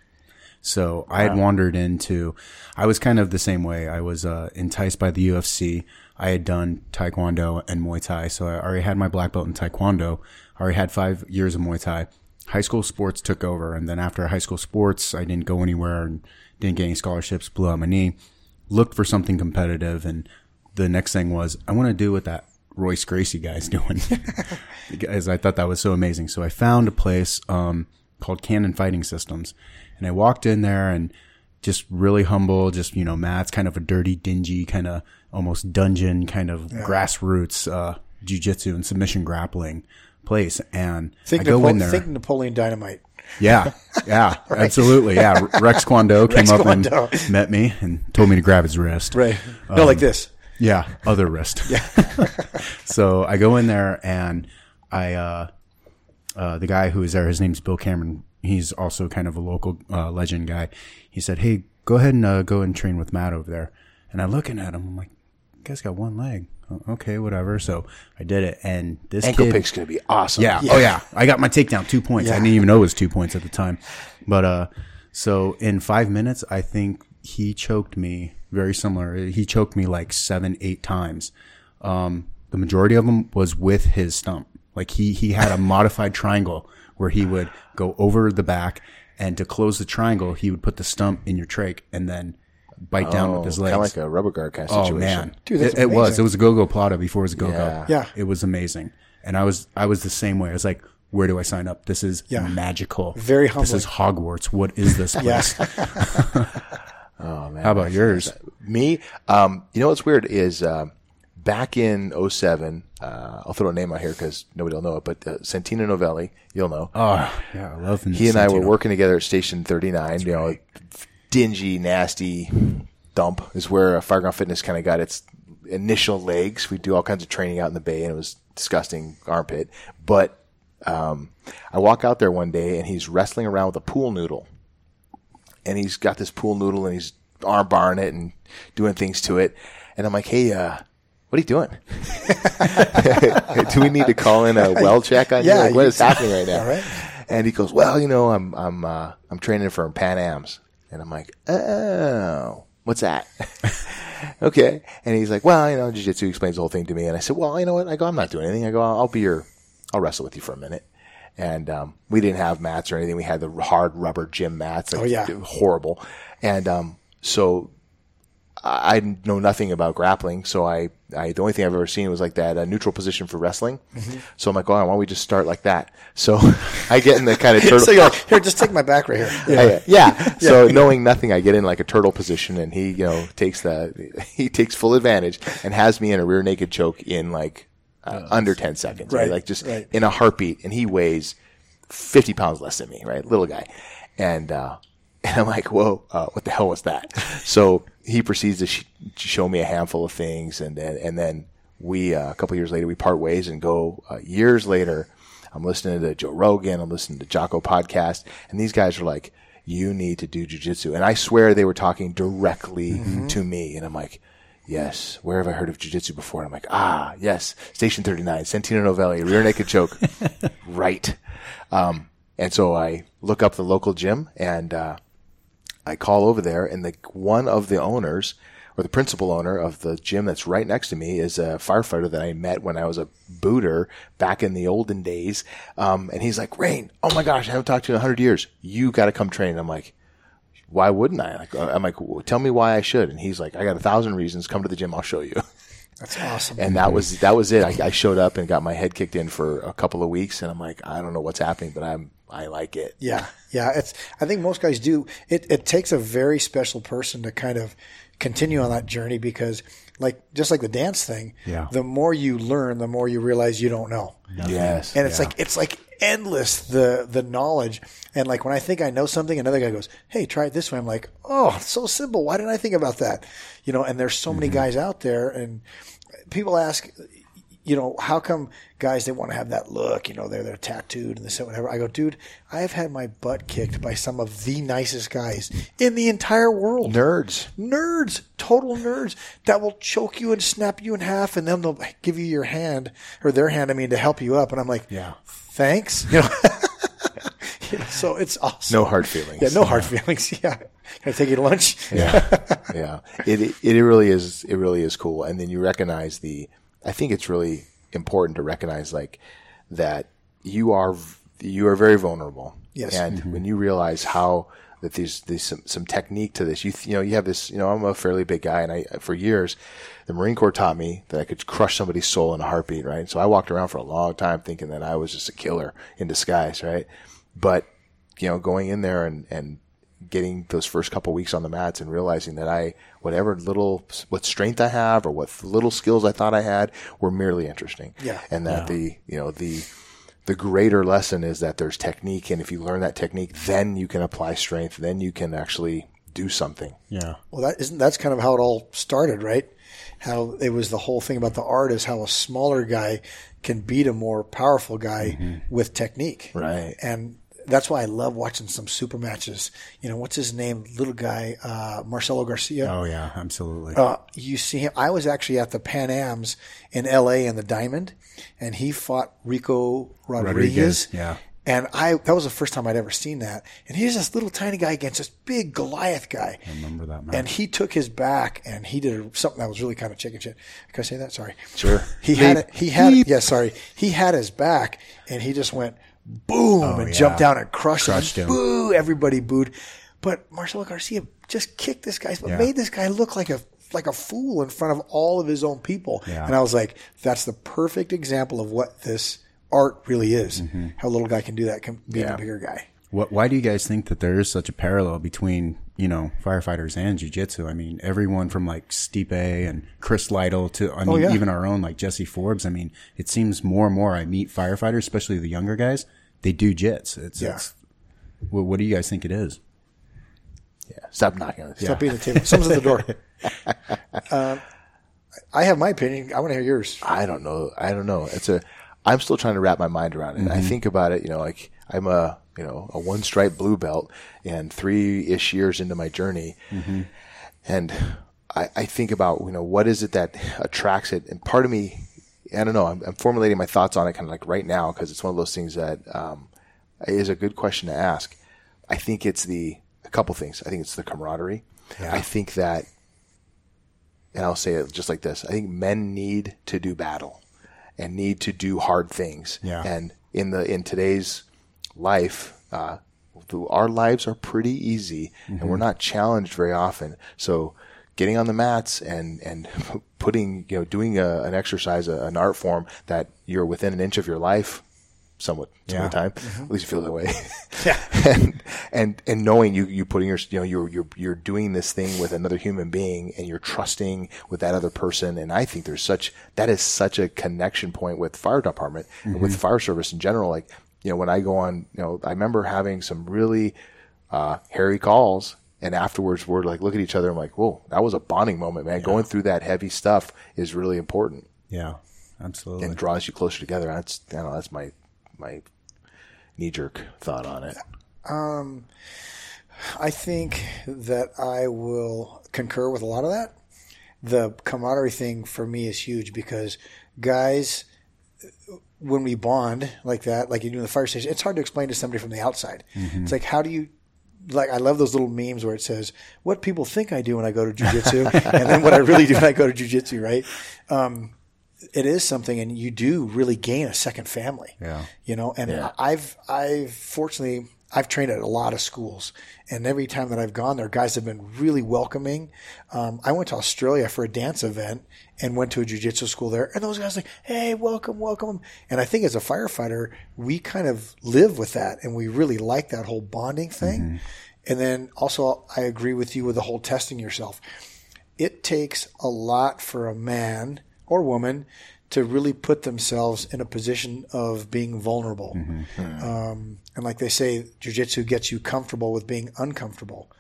So I had wandered into, I was kind of the same way. I was uh, enticed by the UFC. I had done Taekwondo and Muay Thai, so I already had my black belt in Taekwondo. I already had five years of Muay Thai. High school sports took over, and then after high school sports, I didn't go anywhere and didn't get any scholarships. Blew out my knee. Looked for something competitive, and the next thing was I want to do what that Royce Gracie guy's doing, because I thought that was so amazing. So I found a place um, called Cannon Fighting Systems, and I walked in there and just really humble, just you know, Matt's kind of a dirty, dingy, kind of almost dungeon, kind of grassroots uh, jujitsu and submission grappling place, and think, I go Napo- in there. think Napoleon Dynamite. Yeah, yeah, absolutely. Yeah, Rex Kwon Do came Rex up Kwon Do. and met me and told me to grab his wrist. Right. no, like this. Yeah, other wrist. Yeah. so I go in there and I, uh, uh, the guy who is there, his name's Bill Cameron. He's also kind of a local uh, legend guy. He said, "Hey, go ahead and uh, go and train with Matt over there." And I'm looking at him. I'm like, "Guy's got one leg." "Oh, Okay, whatever. So I did it, and this Ankle kid, pick's going to be awesome. yeah. Oh yeah. I got my takedown two points. I didn't even know it was two points at the time. But uh so in five minutes I think he choked me very similar. He choked me like seven, eight times. Um the majority of them was with his stump. Like he he had a modified triangle where he would go over the back and to close the triangle he would put the stump in your trach and then bite down with his Kind of like a rubber guard kind of Oh man, Dude, it, it was. It was a gogoplata before it was a go-go. Yeah. Yeah. it was amazing. And I was, I was the same way. I was like, where do I sign up? This is Yeah. magical. Very This is Hogwarts. What is this Yeah. place? oh man. How about yours? Me, um, you know what's weird is um, back in 07, uh, I'll throw a name out here because nobody will know it, but uh, Santino Novelli, you'll know. Oh yeah, I love. Him. He and I were working together at Station 39. you know, dingy, nasty dump is where uh, Fireground Fitness kind of got its initial legs. We do all kinds of training out in the bay, and it was disgusting armpit. But um, I walk out there one day, and he's wrestling around with a pool noodle, and he's got this pool noodle, and he's arm barring it and doing things to it. And I'm like, hey, uh, what are you doing? Do we need to call in a well check on you? Yeah, Like, what you- is happening right now? Right. And he goes, well, you know, I'm, I'm, uh, I'm training for Pan Am's. And I'm like, oh, what's that? okay. And he's like, well, you know, jiu-jitsu explains the whole thing to me. And I said, well, you know what? I go, I'm not doing anything. I go, I'll, I'll be your, I'll wrestle with you for a minute. And, um, we didn't have mats or anything. We had the hard rubber gym mats. Like, Oh, yeah. Horrible. And, um, so I I know nothing about grappling, so I, I the only thing I've ever seen was like that uh, neutral position for wrestling. Mm-hmm. So I'm like, oh, why don't we just start like that? So I get in the kind of turtle. So you're like, here, just take my back right here. yeah. yeah. So knowing nothing, I get in like a turtle position, and he, you know, takes the he takes full advantage and has me in a rear naked choke in like uh, under ten seconds, right? Right, Like just right. in a heartbeat, and he weighs fifty pounds less than me, right? Little guy, and uh, and I'm like, whoa, uh, what the hell was that? so he proceeds to sh- show me a handful of things, and then and then we uh, a couple years later we part ways and go uh, years later. I'm listening to Joe Rogan. I'm listening to Jocko podcast, and these guys are like, "You need to do jujitsu." And I swear they were talking directly to me, and I'm like, "Yes, where have I heard of jujitsu before?" And I'm like, "Ah, yes, Station 39, Santino Novelli, rear naked choke, right." Um, and so I look up the local gym, and uh, I call over there, and the one of the owners or the principal owner of the gym that's right next to me is a firefighter that I met when I was a booter back in the olden days. Um, and he's like, Rayne, oh my gosh, I haven't talked to you in a hundred years. You got to come train. I'm like, why wouldn't I? Like, I'm like, "Well, tell me why I should. And he's like, I got a thousand reasons. Come to the gym. I'll show you. That's awesome. And that was, that was it. I, I showed up and got my head kicked in for a couple of weeks. And I'm like, I don't know what's happening, but I'm, I like it. Yeah, yeah. It's. I think most guys do. It it takes a very special person to kind of continue on that journey because, like, just like the dance thing. Yeah. The more you learn, the more you realize you don't know. Yes. And it's like it's like endless the the knowledge. And like when I think I know something, another guy goes, "Hey, try it this way." I'm like, "Oh, it's so simple. Why didn't I think about that?" You know. And there's so many mm-hmm. guys out there, and people ask, you know, how come guys they want to have that look? You know, they're they're tattooed and this and whatever. I go, dude, I have had my butt kicked by some of the nicest guys in the entire world. Nerds. Nerds, total nerds that will choke you and snap you in half, and then they'll give you your hand or their hand. I mean, to help you up. And I'm like, Yeah. thanks. You know. You know, so it's awesome. No hard feelings. Yeah, no hard feelings. Yeah. Can I take you to lunch? yeah, yeah. It, it it really is. It really is cool. And then you recognize the. I think it's really important to recognize like that you are you are very vulnerable. Yes. And mm-hmm. when you realize how that there's there's some, some technique to this, you th- you know you have this. You know, I'm a fairly big guy, and I for years the Marine Corps taught me that I could crush somebody's soul in a heartbeat. Right. So I walked around for a long time thinking that I was just a killer in disguise. Right. But you know, going in there and and getting those first couple weeks on the mats and realizing that I, whatever little, what strength I have or what little skills I thought I had were merely interesting. Yeah. And that the, you know, the, the greater lesson is that there's technique. And if you learn that technique, then you can apply strength. Then you can actually do something. Yeah. Well, that isn't that's kind of how it all started, right? How it was the whole thing about the art is how a smaller guy can beat a more powerful guy mm-hmm. with technique, Right. And that's why I love watching some super matches. You know, what's his name? Little guy, uh, Marcelo Garcia. Oh yeah, absolutely. Uh, you see him. I was actually at the Pan Am's in L.A. in the Diamond, and he fought Rico Rodriguez. Rodriguez, yeah. And I that was the first time I'd ever seen that. And he's this little tiny guy against this big Goliath guy. I remember that match. And he took his back and he did something that was really kind of chicken shit. Can I say that? Sorry. Sure. He had it. He had it. Yeah, sorry. He had his back and he just went boom and Oh, yeah. jumped down and crushed, Crushed him. him. Boo! Everybody booed. But Marcelo Garcia just kicked this guy, but Yeah. made this guy look like a like a fool in front of all of his own people. Yeah. And I was like, that's the perfect example of what this art really is. Mm-hmm. How a little guy can do that, can beat Yeah. a bigger guy. What, why do you guys think that there is such a parallel between you know firefighters and jujitsu? I mean, everyone from like Stipe and Chris Lytle to I mean, Oh, yeah. even our own like Jesse Forbes. I mean, it seems more and more I meet firefighters, especially the younger guys. They do jits. It's, Yeah. it's what, what do you guys think it is? Yeah. Stop knocking on this. Stop beating the table. Someone's at the door. um, I have my opinion. I want to hear yours. I don't know. I don't know. It's a. I'm still trying to wrap my mind around it. I think about it. You know, like I'm a you know a one stripe blue belt and three ish years into my journey, and I, I think about you know what is it that attracts it, and part of me, I don't know. I'm, I'm formulating my thoughts on it kind of like right now because it's one of those things that um, is a good question to ask. I think it's the a couple things. I think it's the camaraderie. I think that and I'll say it just like this. I think men need to do battle and need to do hard things. Yeah. And in the in today's life, uh, our lives are pretty easy and we're not challenged very often. So getting on the mats and and putting you know doing a, an exercise, a, an art form that you're within an inch of your life, somewhat some of the Yeah. time. At least you feel that way. Yeah. and and and knowing you you putting your you know you're you're you're doing this thing with another human being and you're trusting with that other person and I think there's such that is such a connection point with fire department and with fire service in general like you know when I go on you know I remember having some really uh, hairy calls and afterwards we're like look at each other and I'm like whoa that was a bonding moment man going through that heavy stuff is really important Yeah, absolutely. and draws you closer together that's I don't know that's my my knee jerk thought on it um I think that I will concur with a lot of that. The camaraderie thing for me is huge because guys, when we bond like that, like you do in the fire station, it's hard to explain to somebody from the outside. It's like, how do you, like, I love those little memes where it says, what people think I do when I go to jujitsu and then what I really do when I go to jujitsu, right? Um, it is something and you do really gain a second family Yeah. you know and Yeah. i've i've fortunately i've trained at a lot of schools and every time that i've gone there guys have been really welcoming um, i went to australia for a dance event and went to a jiu-jitsu school there and those guys like hey welcome welcome. And i think as a firefighter we kind of live with that and we really like that whole bonding thing. And then also i agree with you with the whole testing yourself. It takes a lot for a man or woman to really put themselves in a position of being vulnerable. Um, and like they say, jujitsu gets you comfortable with being uncomfortable.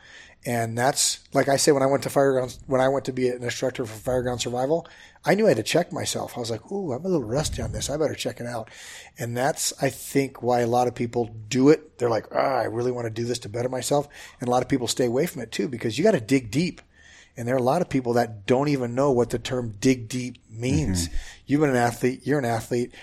And that's like I say when I went to fireground when I went to be an instructor for fireground survival, I knew I had to check myself. I was like, "Ooh, I'm a little rusty on this. I better check it out." And that's I think why a lot of people do it. They're like, "Ah, I really want to do this to better myself." And a lot of people stay away from it too because you got to dig deep. And there are a lot of people that don't even know what the term dig deep means. You've been an athlete, you're an athlete.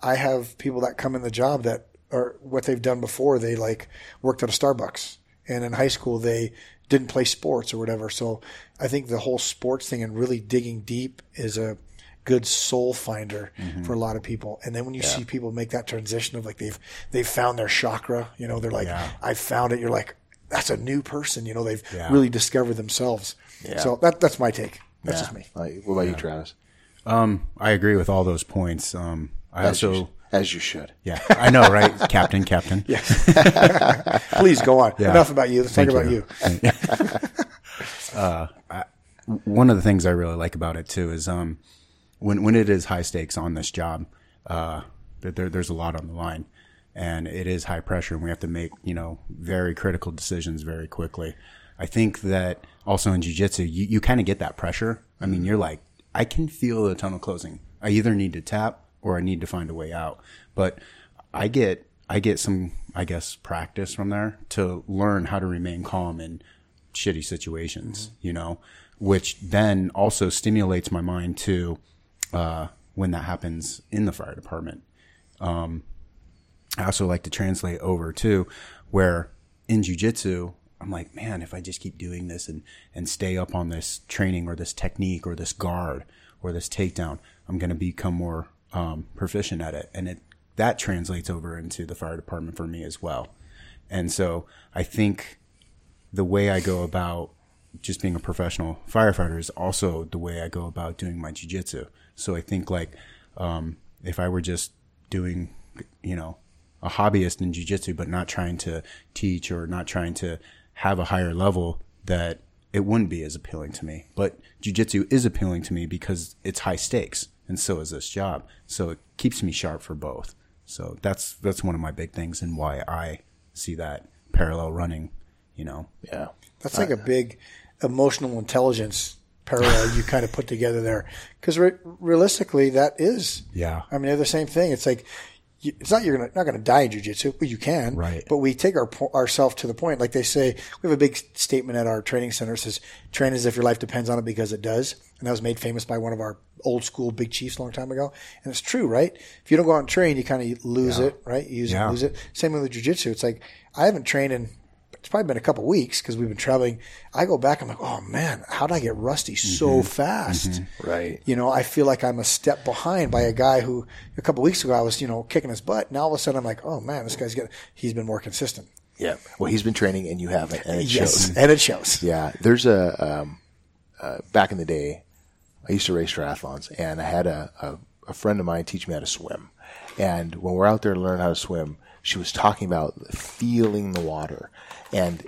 I have people that come in the job that are what they've done before. They like worked at a Starbucks and in high school they didn't play sports or whatever. So I think the whole sports thing and really digging deep is a good soul finder for a lot of people. And then when you see people make that transition of like they've they've found their chakra, you know, they're like, Yeah. I found it. You're like, that's a new person. You know, they've Yeah. really discovered themselves. Yeah. So that that's my take. That's Yeah. just me. Like, what about you, Travis? Um, I agree with all those points. Um, I As also, you, as you should. yeah, I know, right, Captain, Captain. Yes. Please go on. Yeah. Enough about you. Let's Thank talk about you. you. one of the things I really like about it too is um, when when it is high stakes on this job, uh, that there, there's a lot on the line, and it is high pressure, and we have to make you know very critical decisions very quickly. I think that also in jujitsu, you, you kind of get that pressure. I mean, you're like, I can feel the tunnel closing. I either need to tap or I need to find a way out. But I get I get some I guess practice from there to learn how to remain calm in shitty situations, you know, which then also stimulates my mind to uh, when that happens in the fire department. Um, I also like to translate over too, where in jujitsu, I'm like, man, if I just keep doing this and, and stay up on this training or this technique or this guard or this takedown, I'm going to become more um, proficient at it. And it, that translates over into the fire department for me as well. And so I think the way I go about just being a professional firefighter is also the way I go about doing my jujitsu. So I think like um, if I were just doing, you know, a hobbyist in jujitsu, but not trying to teach or not trying to have a higher level, that it wouldn't be as appealing to me. But jujitsu is appealing to me because it's high stakes, and so is this job. So it keeps me sharp for both. So that's that's one of my big things and why I see that parallel running. You know, Yeah. That's like a uh, big emotional intelligence parallel you kind of put together there. Because re- realistically, that is. Yeah. I mean, they're the same thing. It's like, you, it's not you're gonna, not going to die in jujitsu, but you can. Right. But we take our ourselves to the point. Like they say, we have a big statement at our training center. Says, train as if your life depends on it because it does. And that was made famous by one of our old school big chiefs a long time ago. And it's true, right? If you don't go out and train, you kind of lose it, right? You use Yeah. it, lose it. Same with jujitsu. It's like, I haven't trained in it's probably been a couple weeks because we've been traveling. I go back, I'm like, oh man, how did I get rusty so fast? Right. You know, I feel like I'm a step behind by a guy who a couple weeks ago I was, you know, kicking his butt. Now all of a sudden I'm like, oh man, this guy's getting, he's been more consistent. Yeah. Well, he's been training and you haven't, and it yes. shows. And it shows. Yeah. There's a, um, uh, back in the day, I used to race triathlons, and I had a, a, a friend of mine teach me how to swim. And when we're out there to learn how to swim, she was talking about feeling the water. And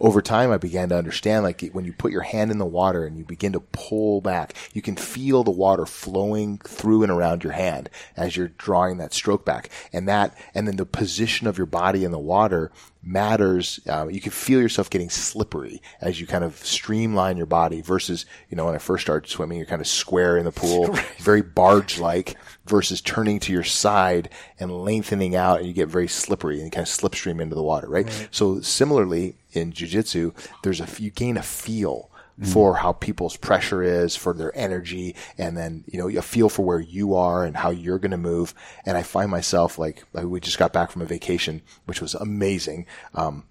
over time, I began to understand like when you put your hand in the water and you begin to pull back, you can feel the water flowing through and around your hand as you're drawing that stroke back. And that, and then the position of your body in the water matters. Um, you can feel yourself getting slippery as you kind of streamline your body versus, you know, when I first started swimming, you're kind of square in the pool, very barge like versus turning to your side and lengthening out and you get very slippery and you kind of slipstream into the water, right? right. So similarly in jujitsu, there's a, you gain a feel for how people's pressure is, for their energy, and then, you know, a feel for where you are and how you're going to move. And I find myself like, like, we just got back from a vacation, which was amazing. Um,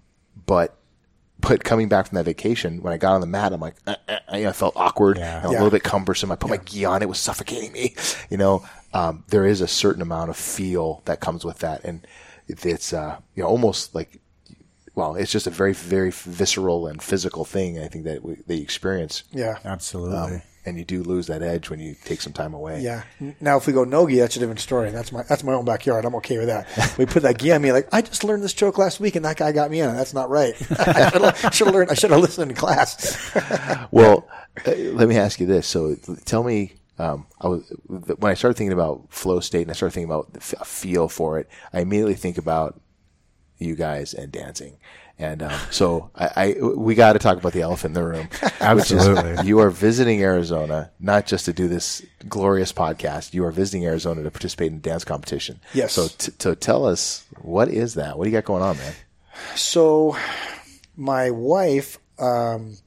but, but coming back from that vacation, when I got on the mat, I'm like, uh, uh, I felt awkward yeah. and a yeah. little bit cumbersome. I put yeah. my gi on; it was suffocating me. You know, um, there is a certain amount of feel that comes with that, and it's uh, you know almost like well, it's just a very, very visceral and physical thing. I think that we, they experience. Yeah, absolutely. Um, and you do lose that edge when you take some time away. Yeah. Now, if we go nogi, that's a different story. That's my that's my own backyard. I'm okay with that. we put that gi on me, like I just learned this joke last week, and that guy got me in. That's not right. I should have learned. I should have listened in class. well, uh, let me ask you this. So, tell me. Um, I was when I started thinking about flow state, and I started thinking about a feel for it. I immediately think about you guys and dancing. And um, so I, I we got to talk about the elephant in the room. Absolutely, you are visiting Arizona not just to do this glorious podcast. You are visiting Arizona to participate in a dance competition. Yes. So t- to tell us what is that? What do you got going on, man? So my wife, um,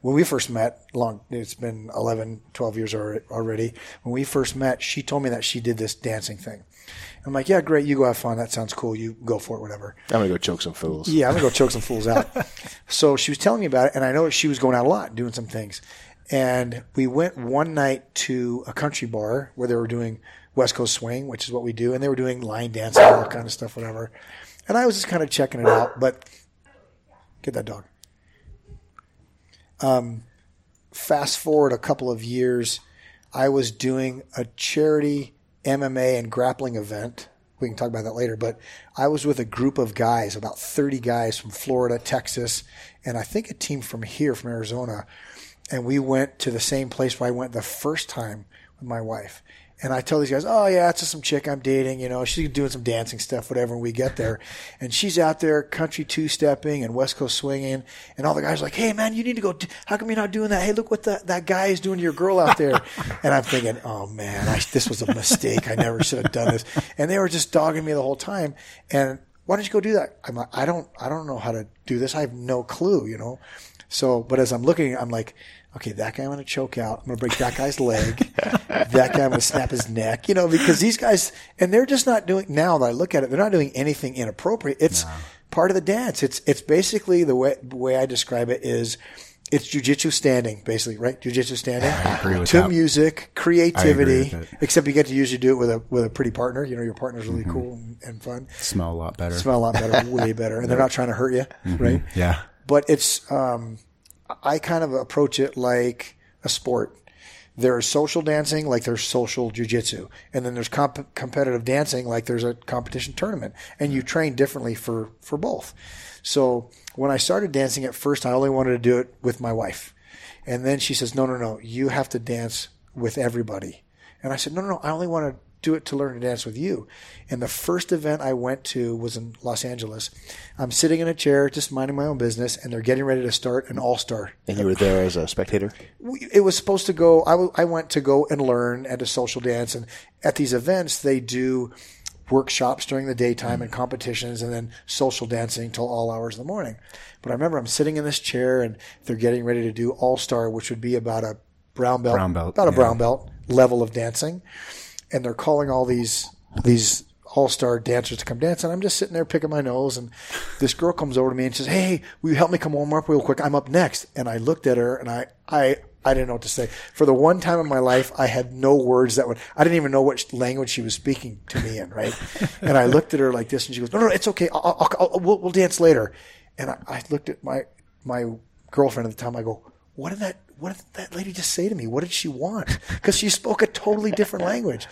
when we first met, long it's been 11, 12 years already. When we first met, she told me that she did this dancing thing. I'm like, yeah, great. You go have fun. That sounds cool. You go for it, whatever. I'm going to go choke some fools. Yeah, I'm going to go choke some fools out. so she was telling me about it, and I know she was going out a lot, doing some things. And we went one night to a country bar where they were doing West Coast swing, which is what we do, and they were doing line dancing, all kind of stuff, whatever. And I was just kind of checking it out, but get that dog. Um, fast forward a couple of years, I was doing a charity MMA and grappling event. We can talk about that later. But I was with a group of guys, about 30 guys from Florida, Texas, and I think a team from here, from Arizona. And we went to the same place where I went the first time with my wife. And I tell these guys, oh yeah, it's just some chick I'm dating, you know, she's doing some dancing stuff, whatever. And we get there and she's out there country two stepping and West Coast swinging. And all the guys are like, Hey man, you need to go. How come you're not doing that? Hey, look what the, that guy is doing to your girl out there. and I'm thinking, oh man, I, this was a mistake. I never should have done this. And they were just dogging me the whole time. And why don't you go do that? I'm like, I don't, I don't know how to do this. I have no clue, you know? So, but as I'm looking, I'm like, okay, that guy I'm going to choke out. I'm going to break that guy's leg. that guy I'm going to snap his neck. You know, because these guys, and they're just not doing. Now that I look at it, they're not doing anything inappropriate. It's no. part of the dance. It's it's basically the way the way I describe it is. It's jujitsu standing, basically, right? Jujitsu standing. I agree with to that. music, creativity. Except you get to usually do it with a with a pretty partner. You know, your partner's really mm-hmm. cool and, and, fun. Smell a lot better. Smell a lot better, way better, and they're not trying to hurt you, mm-hmm. right? Yeah. But it's um, I kind of approach it like a sport. There's social dancing, like there's social jujitsu, and then there's comp- competitive dancing, like there's a competition tournament, and you train differently for for both. So when I started dancing at first, I only wanted to do it with my wife, and then she says, "No, no, no, you have to dance with everybody." And I said, "No, no, no, I only want to do it to learn to dance with you. And the first event I went to was in Los Angeles. I'm sitting in a chair, just minding my own business, and they're getting ready to start an all star. And you were there as a spectator? It was supposed to go, I, w- I went to go and learn at a social dance. And at these events, they do workshops during the daytime and competitions and then social dancing till all hours of the morning. But I remember I'm sitting in this chair and they're getting ready to do all star, which would be about a brown belt, brown belt about a yeah. brown belt level of dancing and they're calling all these these all star dancers to come dance, and I'm just sitting there picking my nose, and this girl comes over to me and says, "Hey, will you help me come warm up real quick? I'm up next." And I looked at her, and I I I didn't know what to say. For the one time in my life, I had no words that would. I didn't even know which language she was speaking to me in, right? and I looked at her like this, and she goes, "No, no, it's okay. I'll, I'll, I'll we'll, we'll, dance later." And I, I looked at my my girlfriend at the time. I go, "What did that? What did that lady just say to me? What did she want? Because she spoke a totally different language.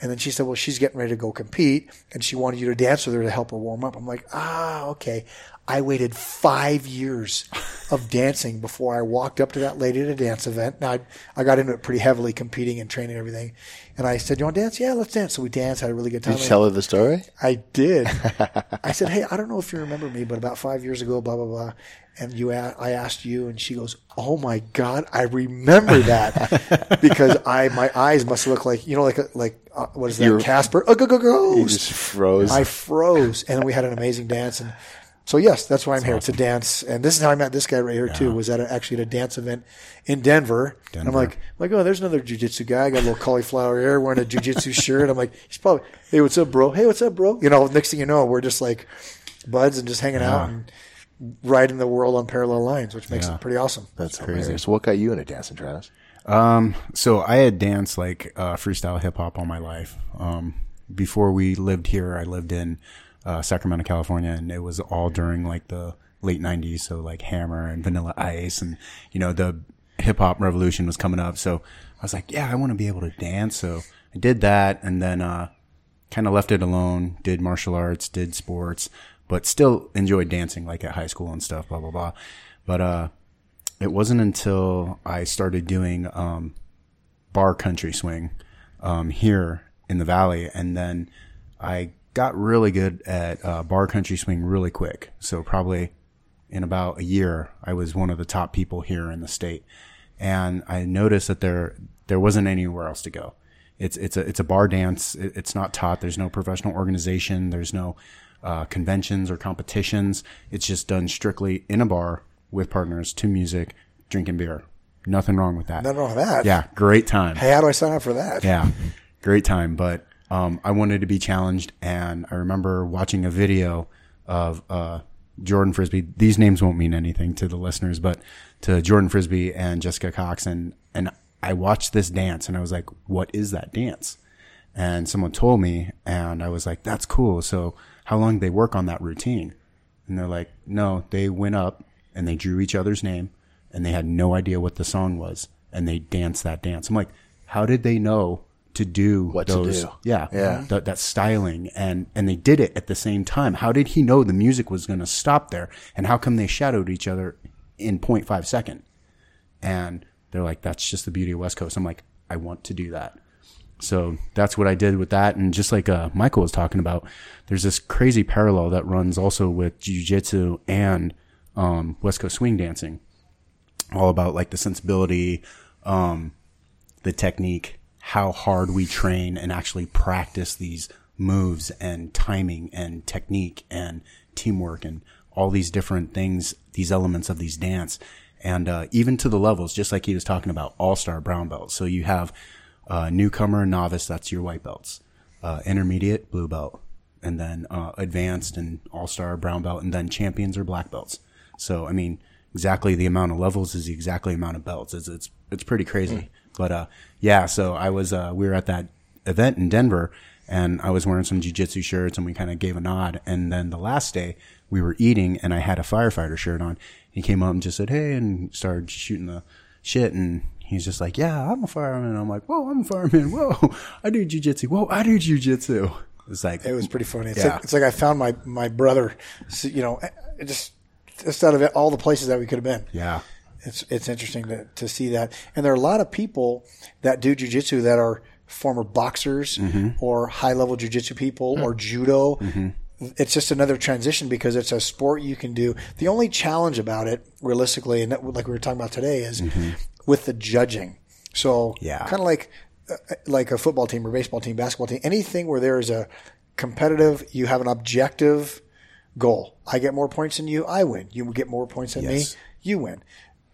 And then she said, well, she's getting ready to go compete and she wanted you to dance with her to help her warm up. I'm like, ah, okay. I waited five years of dancing before I walked up to that lady at a dance event. Now I, I got into it pretty heavily, competing and training and everything. And I said, "You want to dance? Yeah, let's dance." So we danced, had a really good time. Did you tell her the story? I did. I said, "Hey, I don't know if you remember me, but about five years ago, blah blah blah." And you, I asked you, and she goes, "Oh my God, I remember that because I my eyes must look like you know like a, like uh, what is that You're- Casper? Oh, go go go! You just froze. I froze, and we had an amazing dance. And so, yes, that's why I'm here to dance. And this is how I met this guy right here too. Was at a, actually at a dance event in Denver. And I'm Denver. like, like, oh, there's another jujitsu guy. Got a little cauliflower hair, wearing a jujitsu shirt. I'm like, he's probably, hey, what's up, bro? Hey, what's up, bro? You know, next thing you know, we're just like buds and just hanging out and riding the world on parallel lines, which makes Yeah. it pretty awesome. That's crazy. So what got you into dancing, Travis? Um, so I had danced like uh, freestyle hip hop all my life. Um, before we lived here, I lived in uh, Sacramento, California, and it was all during like the late '90s. So like Hammer and Vanilla Ice, and you know the hip hop revolution was coming up. So I was like, yeah, I want to be able to dance. So I did that, and then uh, kind of left it alone. Did martial arts, did sports, but still enjoyed dancing like at high school and stuff. Blah blah blah. But uh, it wasn't until I started doing um, bar country swing um, here in the valley, and then I got really good at uh, bar country swing really quick. So probably in about a year, I was one of the top people here in the state, and I noticed that there there wasn't anywhere else to go. It's it's a it's a bar dance. It, it's not taught. There's no professional organization. There's no uh, conventions or competitions. It's just done strictly in a bar with partners to music, drinking beer. Nothing wrong with that. Nothing wrong with that. Yeah, great time. Hey, how do I sign up for that? Yeah, great time. But um, I wanted to be challenged, and I remember watching a video of uh, Jordan Frisbee. These names won't mean anything to the listeners, but to Jordan Frisbee and Jessica Cox, and and I watched this dance, and I was like, "What is that dance?" And someone told me, and I was like, "That's cool." So how long did they work on that routine? And they're like, "No, they went up and they drew each other's name, and they had no idea what the song was, and they danced that dance." I'm like, "How did they know to do What to do. Yeah, Yeah. th- that styling, and and they did it at the same time. How did he know the music was going to stop there? And how come they shadowed each other in 0.5 second? And they're like, "That's just the beauty of West Coast." I'm like, "I want to do that." So that's what I did with that. And just like uh, Michael was talking about, there's this crazy parallel that runs also with jiu-jitsu and um, West Coast swing dancing. All about like the sensibility, um, the technique, how hard we train and actually practice these moves and timing and technique and teamwork and all these different things, these elements of these dance. And uh, even to the levels, just like he was talking about, all star brown belts. So you have uh, newcomer, novice, that's your white belts, uh, intermediate, blue belt, and then uh, advanced and all star brown belt, and then champions or black belts. So I mean, exactly the amount of levels is the exactly amount of belts. It's it's it's pretty crazy. But uh, yeah, so I was uh, we were at that event in Denver, and I was wearing some jujitsu shirts, and we kind of gave a nod. And then the last day we were eating, and I had a firefighter shirt on. He came up and just said, "Hey," and started shooting the shit, and he's just like, "Yeah, I'm a fireman." I'm like, "Whoa, I'm a fireman. Whoa, I do jujitsu. Whoa, I do jujitsu." It's like It was pretty funny. It's, Yeah. like, it's like I found my, my brother, you know, eh, just, just out of it, all the places that we could have been. yeah, It's, it's interesting to, to see that. And there are a lot of people that do jujitsu that are former boxers Mm-hmm. or high level jujitsu people or judo. Mm-hmm. It's just another transition because it's a sport you can do. The only challenge about it, realistically, and that, like we were talking about today, is mm-hmm. With the judging. So. Yeah. kind of like uh, like a football team or baseball team, basketball team, anything where there is a competitive, you have an objective goal. I get more points than you, I win. You get more points than Yes. me, you win.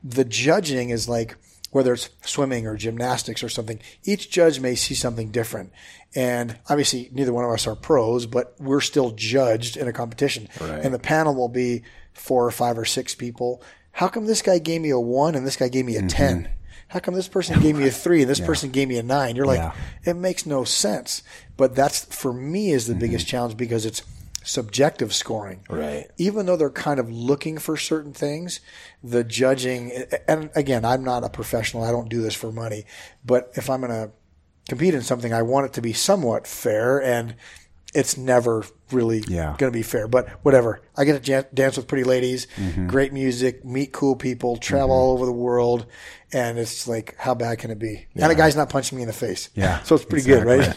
The judging is like whether it's swimming or gymnastics or something, each judge may see something different. And obviously, neither one of us are pros, but we're still judged in a competition. And the panel will be four or five or six people. How come this guy gave me a one and this guy gave me a 10? How come this person gave me a three and this person gave me a nine? You're like, Yeah. it makes no sense. But that's for me is the Mm-hmm. biggest challenge because it's subjective scoring. Right. Even though they're kind of looking for certain things, the judging, and again, I'm not a professional. I don't do this for money, but if I'm going to compete in something, I want it to be somewhat fair and it's never really Yeah. going to be fair. But whatever. I get to jan- dance with pretty ladies, Mm-hmm. great music, meet cool people, travel all over the world. And it's like, how bad can it be? And a guy's not punching me in the face. Yeah, So it's pretty good, right?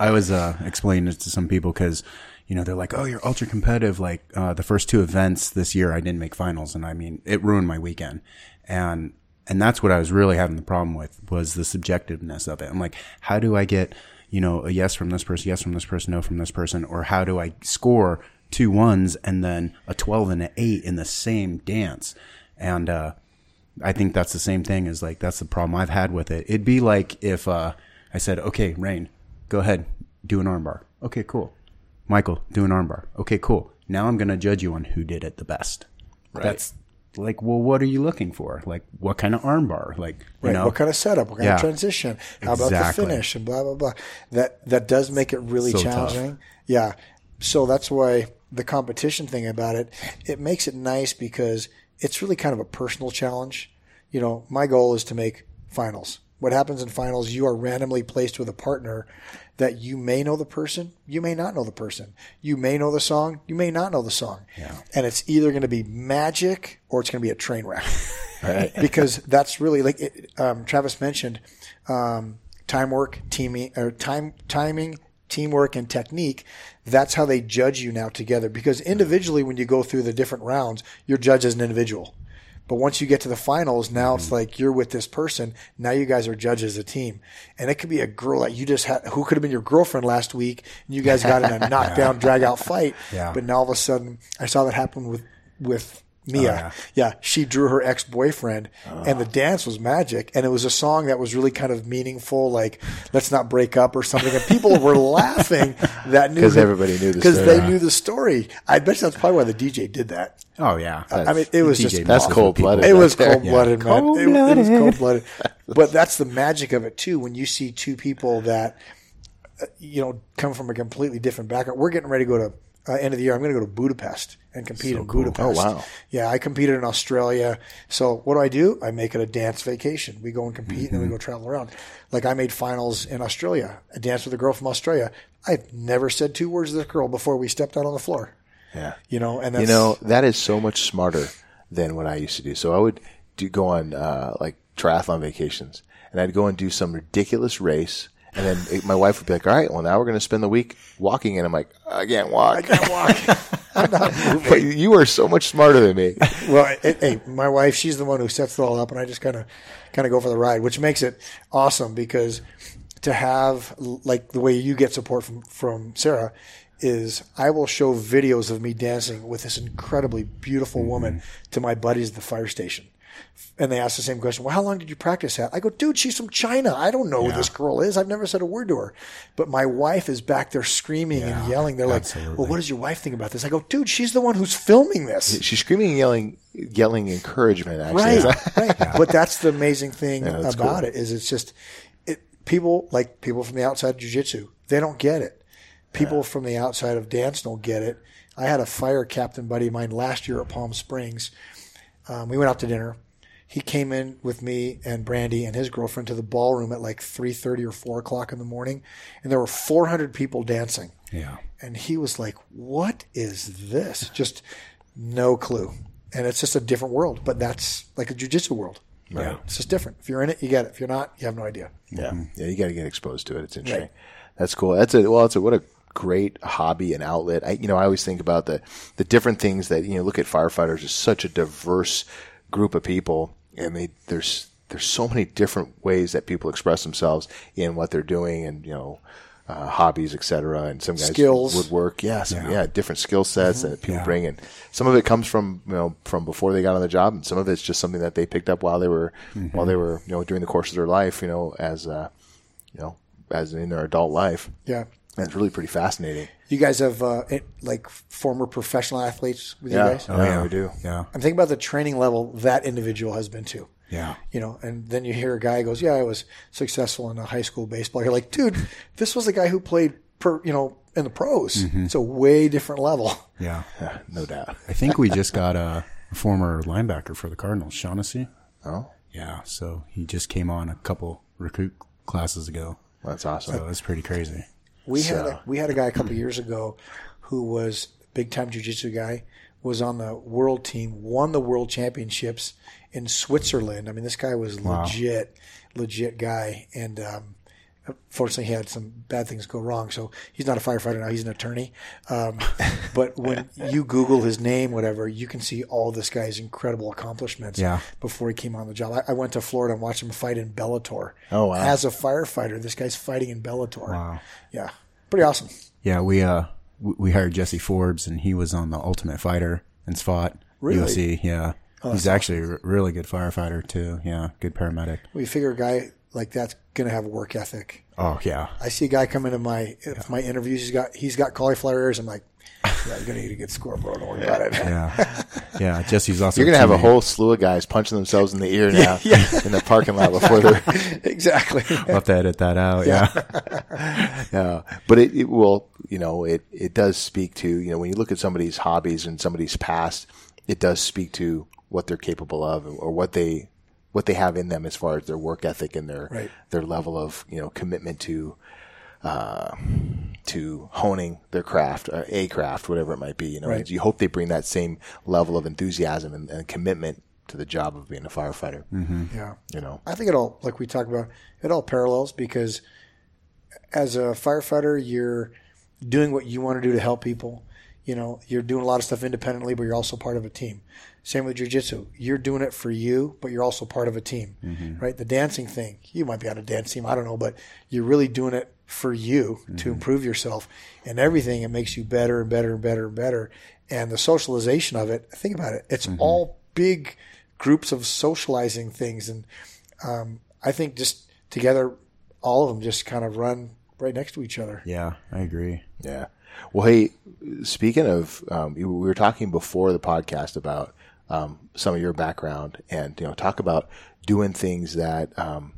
I was uh, explaining it to some people because, you know, they're like, "Oh, you're ultra competitive." Like uh, the first two events this year, I didn't make finals, and I mean, it ruined my weekend. And and that's what I was really having the problem with was the subjectiveness of it. I'm like, how do I get, you know, a yes from this person, yes from this person, no from this person, or how do I score two ones and then a twelve and an eight in the same dance? And uh, I think that's the same thing as like that's the problem I've had with it. It'd be like if uh, I said, "Okay, Rayne, go ahead, do an armbar." Okay, cool. Michael, do an armbar. Okay, cool. Now I'm gonna judge you on who did it the best. That's like, well, what are you looking for? Like, what kind of armbar? Like, you Right. know, what kind of setup? What kind Yeah. of transition? How about the finish and blah blah blah. That that does make it really So tough. challenging. Yeah. So that's why the competition thing about it, it makes it nice because it's really kind of a personal challenge. You know, my goal is to make finals. What happens in finals, you are randomly placed with a partner that you may know the person, you may not know the person. You may know the song, you may not know the song. Yeah. And it's either going to be magic or it's going to be a train wreck Right. because that's really like it, um, Travis mentioned um, time work, teaming, or time timing, teamwork, and technique. That's how they judge you now together. Because individually, when you go through the different rounds, you're judged as an individual. But once you get to the finals, now it's like you're with this person. Now you guys are judged as a team, and it could be a girl that you just had, who could have been your girlfriend last week, and you guys got in a knockdown, drag out fight. Yeah. But now all of a sudden, I saw that happen with with Mia. yeah. yeah. she drew her ex boyfriend, and the dance was magic, and it was a song that was really kind of meaningful, like "Let's not break up" or something. And people were laughing that knew 'Cause that- everybody knew the because story. they knew the story. I bet that's probably why the DJ did that. oh yeah, I mean, it was DJ just That's cold blooded. it was right there. cold blooded, man. It- It, Cold-blooded. was cold blooded. But that's the magic of it too. When you see two people that, uh, you know, come from a completely different background. We're getting ready to go to uh, end of the year. I'm going to go to Budapest and compete in Budapest. Oh, wow. Yeah, I competed in Australia. So what do I do? I make it a dance vacation. We go and compete and we go travel around. Like I made finals in Australia. I danced with a girl from Australia. I've never said two words to this girl before we stepped out on the floor. Yeah. You know, and that's, You know, that is so much smarter than what I used to do. So I would do go on uh, like triathlon vacations, and I'd go and do some ridiculous race, and then it- my wife would be like, "All right, well now we're going to spend the week walking," and I'm like, "I can't walk. I can't walk." I'm not moving." but you are so much smarter than me. well, it, hey, my wife, she's the one who sets it all up, and I just kind of, kind of go for the ride, which makes it awesome because to have like the way you get support from from Sarah is I will show videos of me dancing with this incredibly beautiful woman mm-hmm. to my buddies at the fire station. And they ask the same question. Well, how long did you practice that? I go, dude, she's from China. I don't know who this girl is. I've never said a word to her. But my wife is back there screaming and yelling. They're like, well, what does your wife think about this? I go, dude, she's the one who's filming this. She's screaming and yelling, yelling encouragement. Actually, Right, right. But that's the amazing thing about cool. it is it's just it, people like people from the outside of jujitsu. They don't get it. People from the outside of dance don't get it. I had a fire captain buddy of mine last year at Palm Springs. Um, we went out to dinner. He came in with me and Brandy and his girlfriend to the ballroom at like three thirty or four o'clock in the morning, and there were four hundred people dancing. yeah. And he was like, "What is this?" Just no clue. And it's just a different world, but that's like a jujitsu world. Right. It's just different. If you're in it, you get it. If you're not, you have no idea. Yeah, yeah, mm-hmm. you got to get exposed to it. It's interesting. Right. That's cool. That's a well. It's a what a great hobby and outlet. I, you know, I always think about the the different things that you know. Look at firefighters as such a diverse group of people, and they there's there's so many different ways that people express themselves in what they're doing, and you know. Uh, hobbies, etc., and some guys Skills. woodwork, yeah, some, yeah. different skill sets that people Yeah. bring in. Some of it comes from you know from before they got on the job, and some of it's just something that they picked up while they were while they were you know during the course of their life, you know, as uh, you know, as in their adult life. Yeah. And it's really pretty fascinating. You guys have uh, it, like former professional athletes with Yeah. you guys. Oh, yeah, we do. Yeah. I'm thinking about the training level that individual has been to. Yeah. You know, and then you hear a guy goes, "Yeah, I was successful in a high school baseball." You're like, "Dude, this was the guy who played per, you know, in the pros. It's a way different level. Yeah. Yeah, no doubt. I think we just got a former linebacker for the Cardinals, Shaughnessy. Oh, Yeah. So he just came on a couple recruit classes ago. that's awesome. So that's pretty crazy. We had a, we had a guy a couple of years ago who was big time jiu-jitsu guy was on the world team won the world championships in Switzerland. I mean this guy was legit legit guy. And um, fortunately he had some bad things go wrong so he's not a firefighter now he's an attorney um, but when you google his name whatever you can see all this guy's incredible accomplishments Yeah. before he came on the job I, I went to Florida and watched him fight in Bellator Oh, wow. as a firefighter this guy's fighting in Bellator Wow. yeah pretty awesome Yeah. We, uh, we hired Jesse Forbes and he was on the Ultimate Fighter and fought Really? Oh, UFC. Yeah. He's actually a really good firefighter too. Yeah. Good paramedic. We figure a guy like that's going to have work ethic. Oh, yeah. I see a guy come into my my interviews. He's got he's got cauliflower ears. I'm like, yeah, you're going to need a good scoreboard. bro. Don't worry about it. Yeah. Yeah. Jesse's also You're gonna have a whole slew of guys punching themselves in the ear now in the parking lot before they're exactly. We'll have to edit that out. Yeah. Yeah, but it, it will, you know, it, it does speak to, you know, when you look at somebody's hobbies and somebody's past, it does speak to what they're capable of or what they, what they have in them as far as their work ethic and their, Right. their level of, you know, commitment to, uh, to honing their craft, uh, a craft, whatever it might be, you know, Right. you hope they bring that same level of enthusiasm and, and commitment to the job of being a firefighter, yeah. you know. I think it all, like we talked about, it all parallels because as a firefighter, you're doing what you want to do to help people. You know, you're doing a lot of stuff independently, but you're also part of a team. Same with jujitsu. You're doing it for you, but you're also part of a team, right? The dancing thing, you might be on a dance team, I don't know, but you're really doing it for you to improve yourself and everything. It makes you better and better and better and better. And the socialization of it, think about it. It's all big groups of socializing things. And um, I think just together, all of them just kind of run right next to each other. Yeah. I agree. Yeah. Well, hey, speaking of, um, we were talking before the podcast about um, some of your background, and you know, talk about doing things that, um,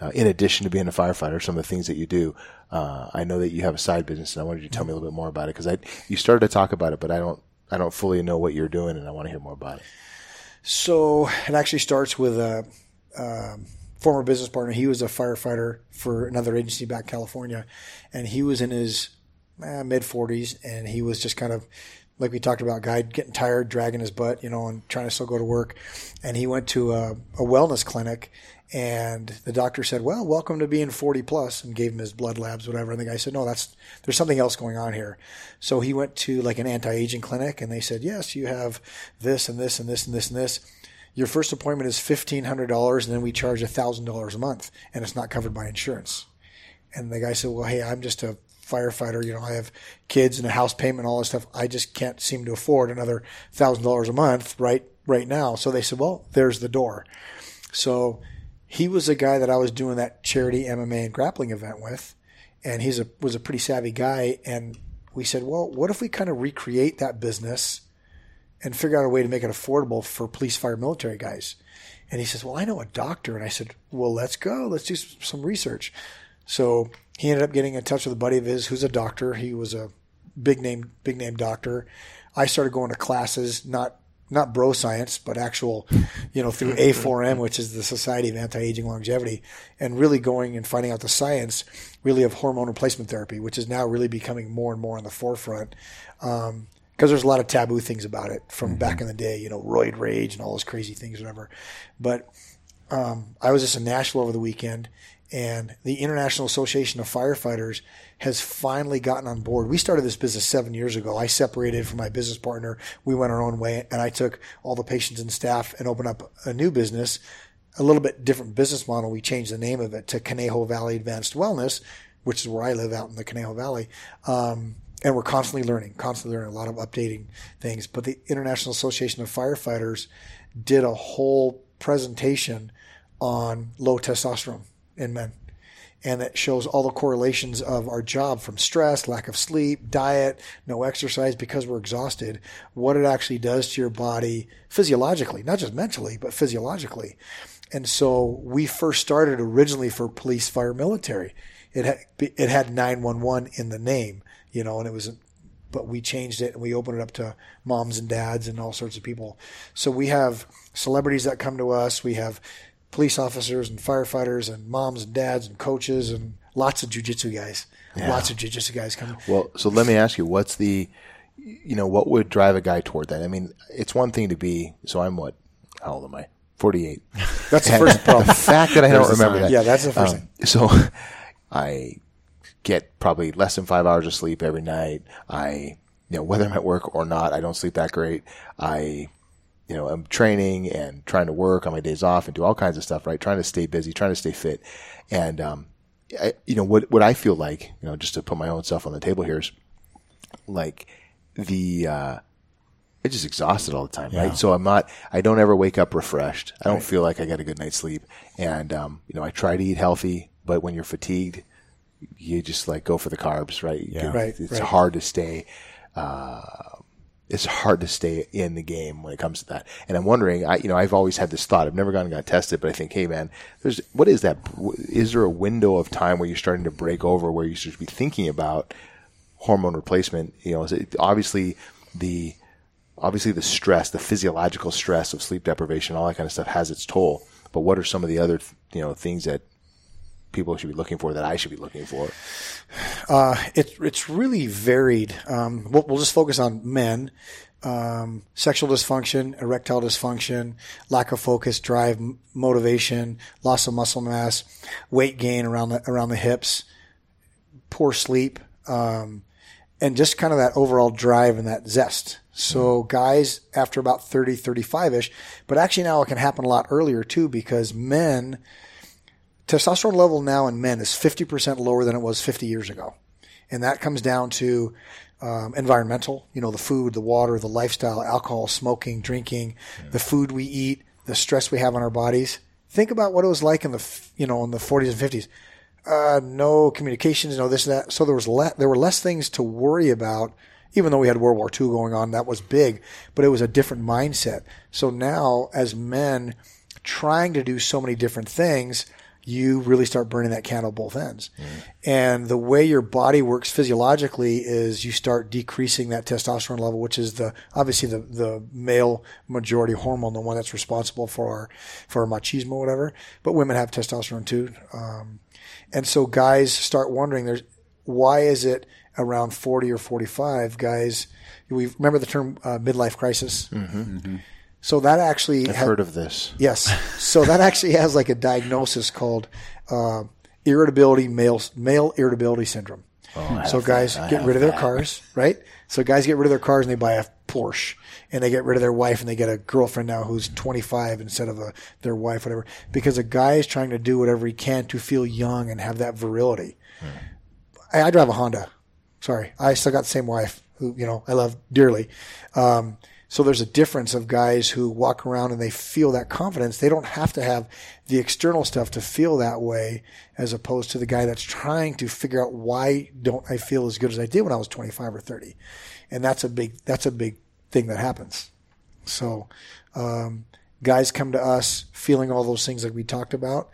uh, in addition to being a firefighter, some of the things that you do. Uh, I know that you have a side business, and I wanted you to tell me a little bit more about it because I you started to talk about it, but I don't I don't fully know what you're doing, and I want to hear more about it. So it actually starts with a um, former business partner. He was a firefighter for another agency back California, and he was in his eh, mid 40s, and he was just kind of like we talked about, guy getting tired, dragging his butt, you know, and trying to still go to work. And he went to a, a wellness clinic, and the doctor said, "Well, welcome to being 40 plus," and gave him his blood labs, whatever. And the guy said, "No, that's there's something else going on here." So he went to like an anti-aging clinic, and they said, "Yes, you have this and this and this and this and this." Your first appointment is fifteen hundred dollars, and then we charge thousand dollars a month, and it's not covered by insurance. And the guy said, "Well, hey, I'm just a firefighter. You know, I have kids and a house payment, and all this stuff. I just can't seem to afford another thousand dollars a month right right now." So they said, "Well, there's the door." So he was a guy that I was doing that charity MMA and grappling event with, and he's a was a pretty savvy guy. And we said, "Well, what if we kind of recreate that business and figure out a way to make it affordable for police, fire, military guys?" And he says, "Well, I know a doctor." And I said, "Well, let's go. Let's do some research." So he ended up getting in touch with a buddy of his who's a doctor. He was a big name, big name doctor. I started going to classes, not not bro science, but actual, you know, through A4M, which is the Society of Anti-Aging Longevity, and really going and finding out the science, really of hormone replacement therapy, which is now really becoming more and more on the forefront. Because there's a lot of taboo things about it from back in the day, you know, roid rage and all those crazy things, whatever. But um, I was just in Nashville over the weekend, and the International Association of Firefighters has finally gotten on board. We started this business seven years ago. I separated from my business partner. We went our own way, and I took all the patients and staff and opened up a new business, a little bit different business model. We changed the name of it to Conejo Valley Advanced Wellness, which is where I live out in the Conejo Valley. Um, and we're constantly learning, constantly learning a lot of updating things. But the International Association of Firefighters did a whole presentation on low testosterone in men. And it shows all the correlations of our job from stress, lack of sleep, diet, no exercise because we're exhausted, what it actually does to your body physiologically, not just mentally, but physiologically. And so we first started originally for police, fire, military. It had, it had 911 in the name. you know, and it was, but we changed it and we opened it up to moms and dads and all sorts of people. So we have celebrities that come to us. We have police officers and firefighters and moms and dads and coaches and lots of jujitsu guys. Lots of jujitsu guys come. Well, so let me ask you, what's the, you know, what would drive a guy toward that? I mean, it's one thing to be. So I'm what? How old am I? Forty-eight. That's the first problem. The fact that I don't remember that. Yeah, that's the first Um, thing. So I get probably less than five hours of sleep every night. I, you know, whether I'm at work or not, I don't sleep that great. I, you know, I'm training and trying to work on my days off and do all kinds of stuff, right? Trying to stay busy, trying to stay fit. And, um, I, you know, what, what I feel like, you know, just to put my own stuff on the table here is like the, uh, I just exhausted all the time, right? So I'm not, I don't ever wake up refreshed. I don't feel like I got a good night's sleep. And, um, you know, I try to eat healthy, but when you're fatigued, you just like go for the carbs, right? Yeah. Right, It's right. hard to stay, uh, it's hard to stay in the game when it comes to that. And I'm wondering, I, you know, I've always had this thought. I've never gone and got tested, but I think, hey man, there's, what is that? Is there a window of time where you're starting to break over where you should be thinking about hormone replacement? You know, it obviously the, obviously the stress, the physiological stress of sleep deprivation, all that kind of stuff has its toll. But what are some of the other, you know, things that people should be looking for that I should be looking for? Uh, it's it's really varied. Um, we'll, we'll just focus on men. Um, sexual dysfunction, erectile dysfunction, lack of focus, drive, motivation, loss of muscle mass, weight gain around the around the hips, poor sleep, um, and just kind of that overall drive and that zest. So guys after about 30, 35 ish, but actually now it can happen a lot earlier too because men, testosterone level now in men is 50% lower than it was 50 years ago. And that comes down to um, environmental, you know, the food, the water, the lifestyle, alcohol, smoking, drinking, the food we eat, the stress we have on our bodies. Think about what it was like in the, you know, in the 40s and 50s. Uh, no communications, no this and that. So there was le- there were less things to worry about, even though we had World War II going on. That was big, but it was a different mindset. So now, as men trying to do so many different things, you really start burning that candle both ends. And the way your body works physiologically is you start decreasing that testosterone level, which is the obviously the, the male majority hormone, the one that's responsible for our for our machismo, whatever. But women have testosterone too. Um, and so guys start wondering there's why is it around 40 or 45 guys we remember the term uh, midlife crisis so that actually I've ha- heard of this. Yes. So that actually has like a diagnosis called uh, irritability male male irritability syndrome. so guys get rid of their cars, right? So guys get rid of their cars and they buy a Porsche, and they get rid of their wife and they get a girlfriend now who's 25 instead of a, their wife, whatever. Because a guy is trying to do whatever he can to feel young and have that virility. I, I drive a Honda. Sorry, I still got the same wife who you know I love dearly. Um, so there's a difference of guys who walk around and they feel that confidence. They don't have to have the external stuff to feel that way, as opposed to the guy that's trying to figure out why don't I feel as good as I did when I was 25 or 30, and that's a big that's a big thing that happens. So um, guys come to us feeling all those things like we talked about,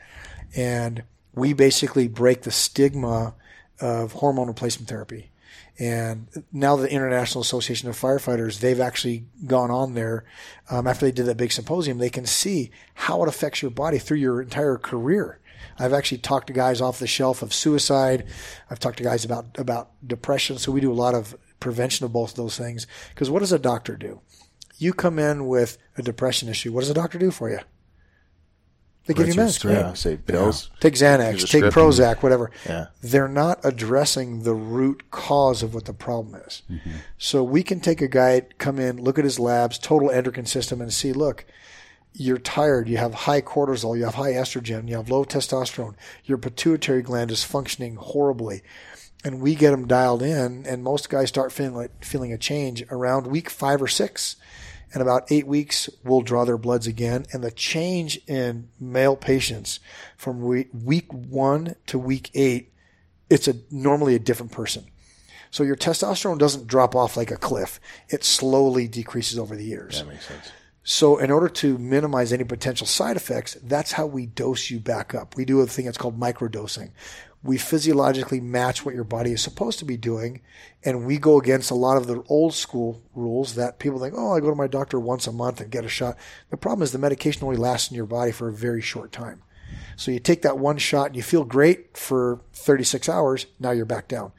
and we basically break the stigma of hormone replacement therapy. And now the International Association of Firefighters, they've actually gone on there um, after they did that big symposium. They can see how it affects your body through your entire career. I've actually talked to guys off the shelf of suicide. I've talked to guys about about depression. So we do a lot of prevention of both of those things. Because what does a doctor do? You come in with a depression issue. What does a doctor do for you? They give you Write meds. script. Yeah, say pills. Take Xanax, take script. Prozac, whatever. Yeah. They're not addressing the root cause of what the problem is. So we can take a guy, come in, look at his labs, total endocrine system, and see, look, you're tired, you have high cortisol, you have high estrogen, you have low testosterone, your pituitary gland is functioning horribly. And we get them dialed in, and most guys start feeling like feeling a change around week five or six. And about eight weeks, we'll draw their bloods again. And the change in male patients from week, week one to week eight, it's a normally a different person. So your testosterone doesn't drop off like a cliff. It slowly decreases over the years. That makes sense. So in order to minimize any potential side effects, that's how we dose you back up. We do a thing that's called microdosing. We physiologically match what your body is supposed to be doing. And we go against a lot of the old school rules that people think, oh, I go to my doctor once a month and get a shot. The problem is the medication only lasts in your body for a very short time. So you take that one shot and you feel great for 36 hours. Now you're back down.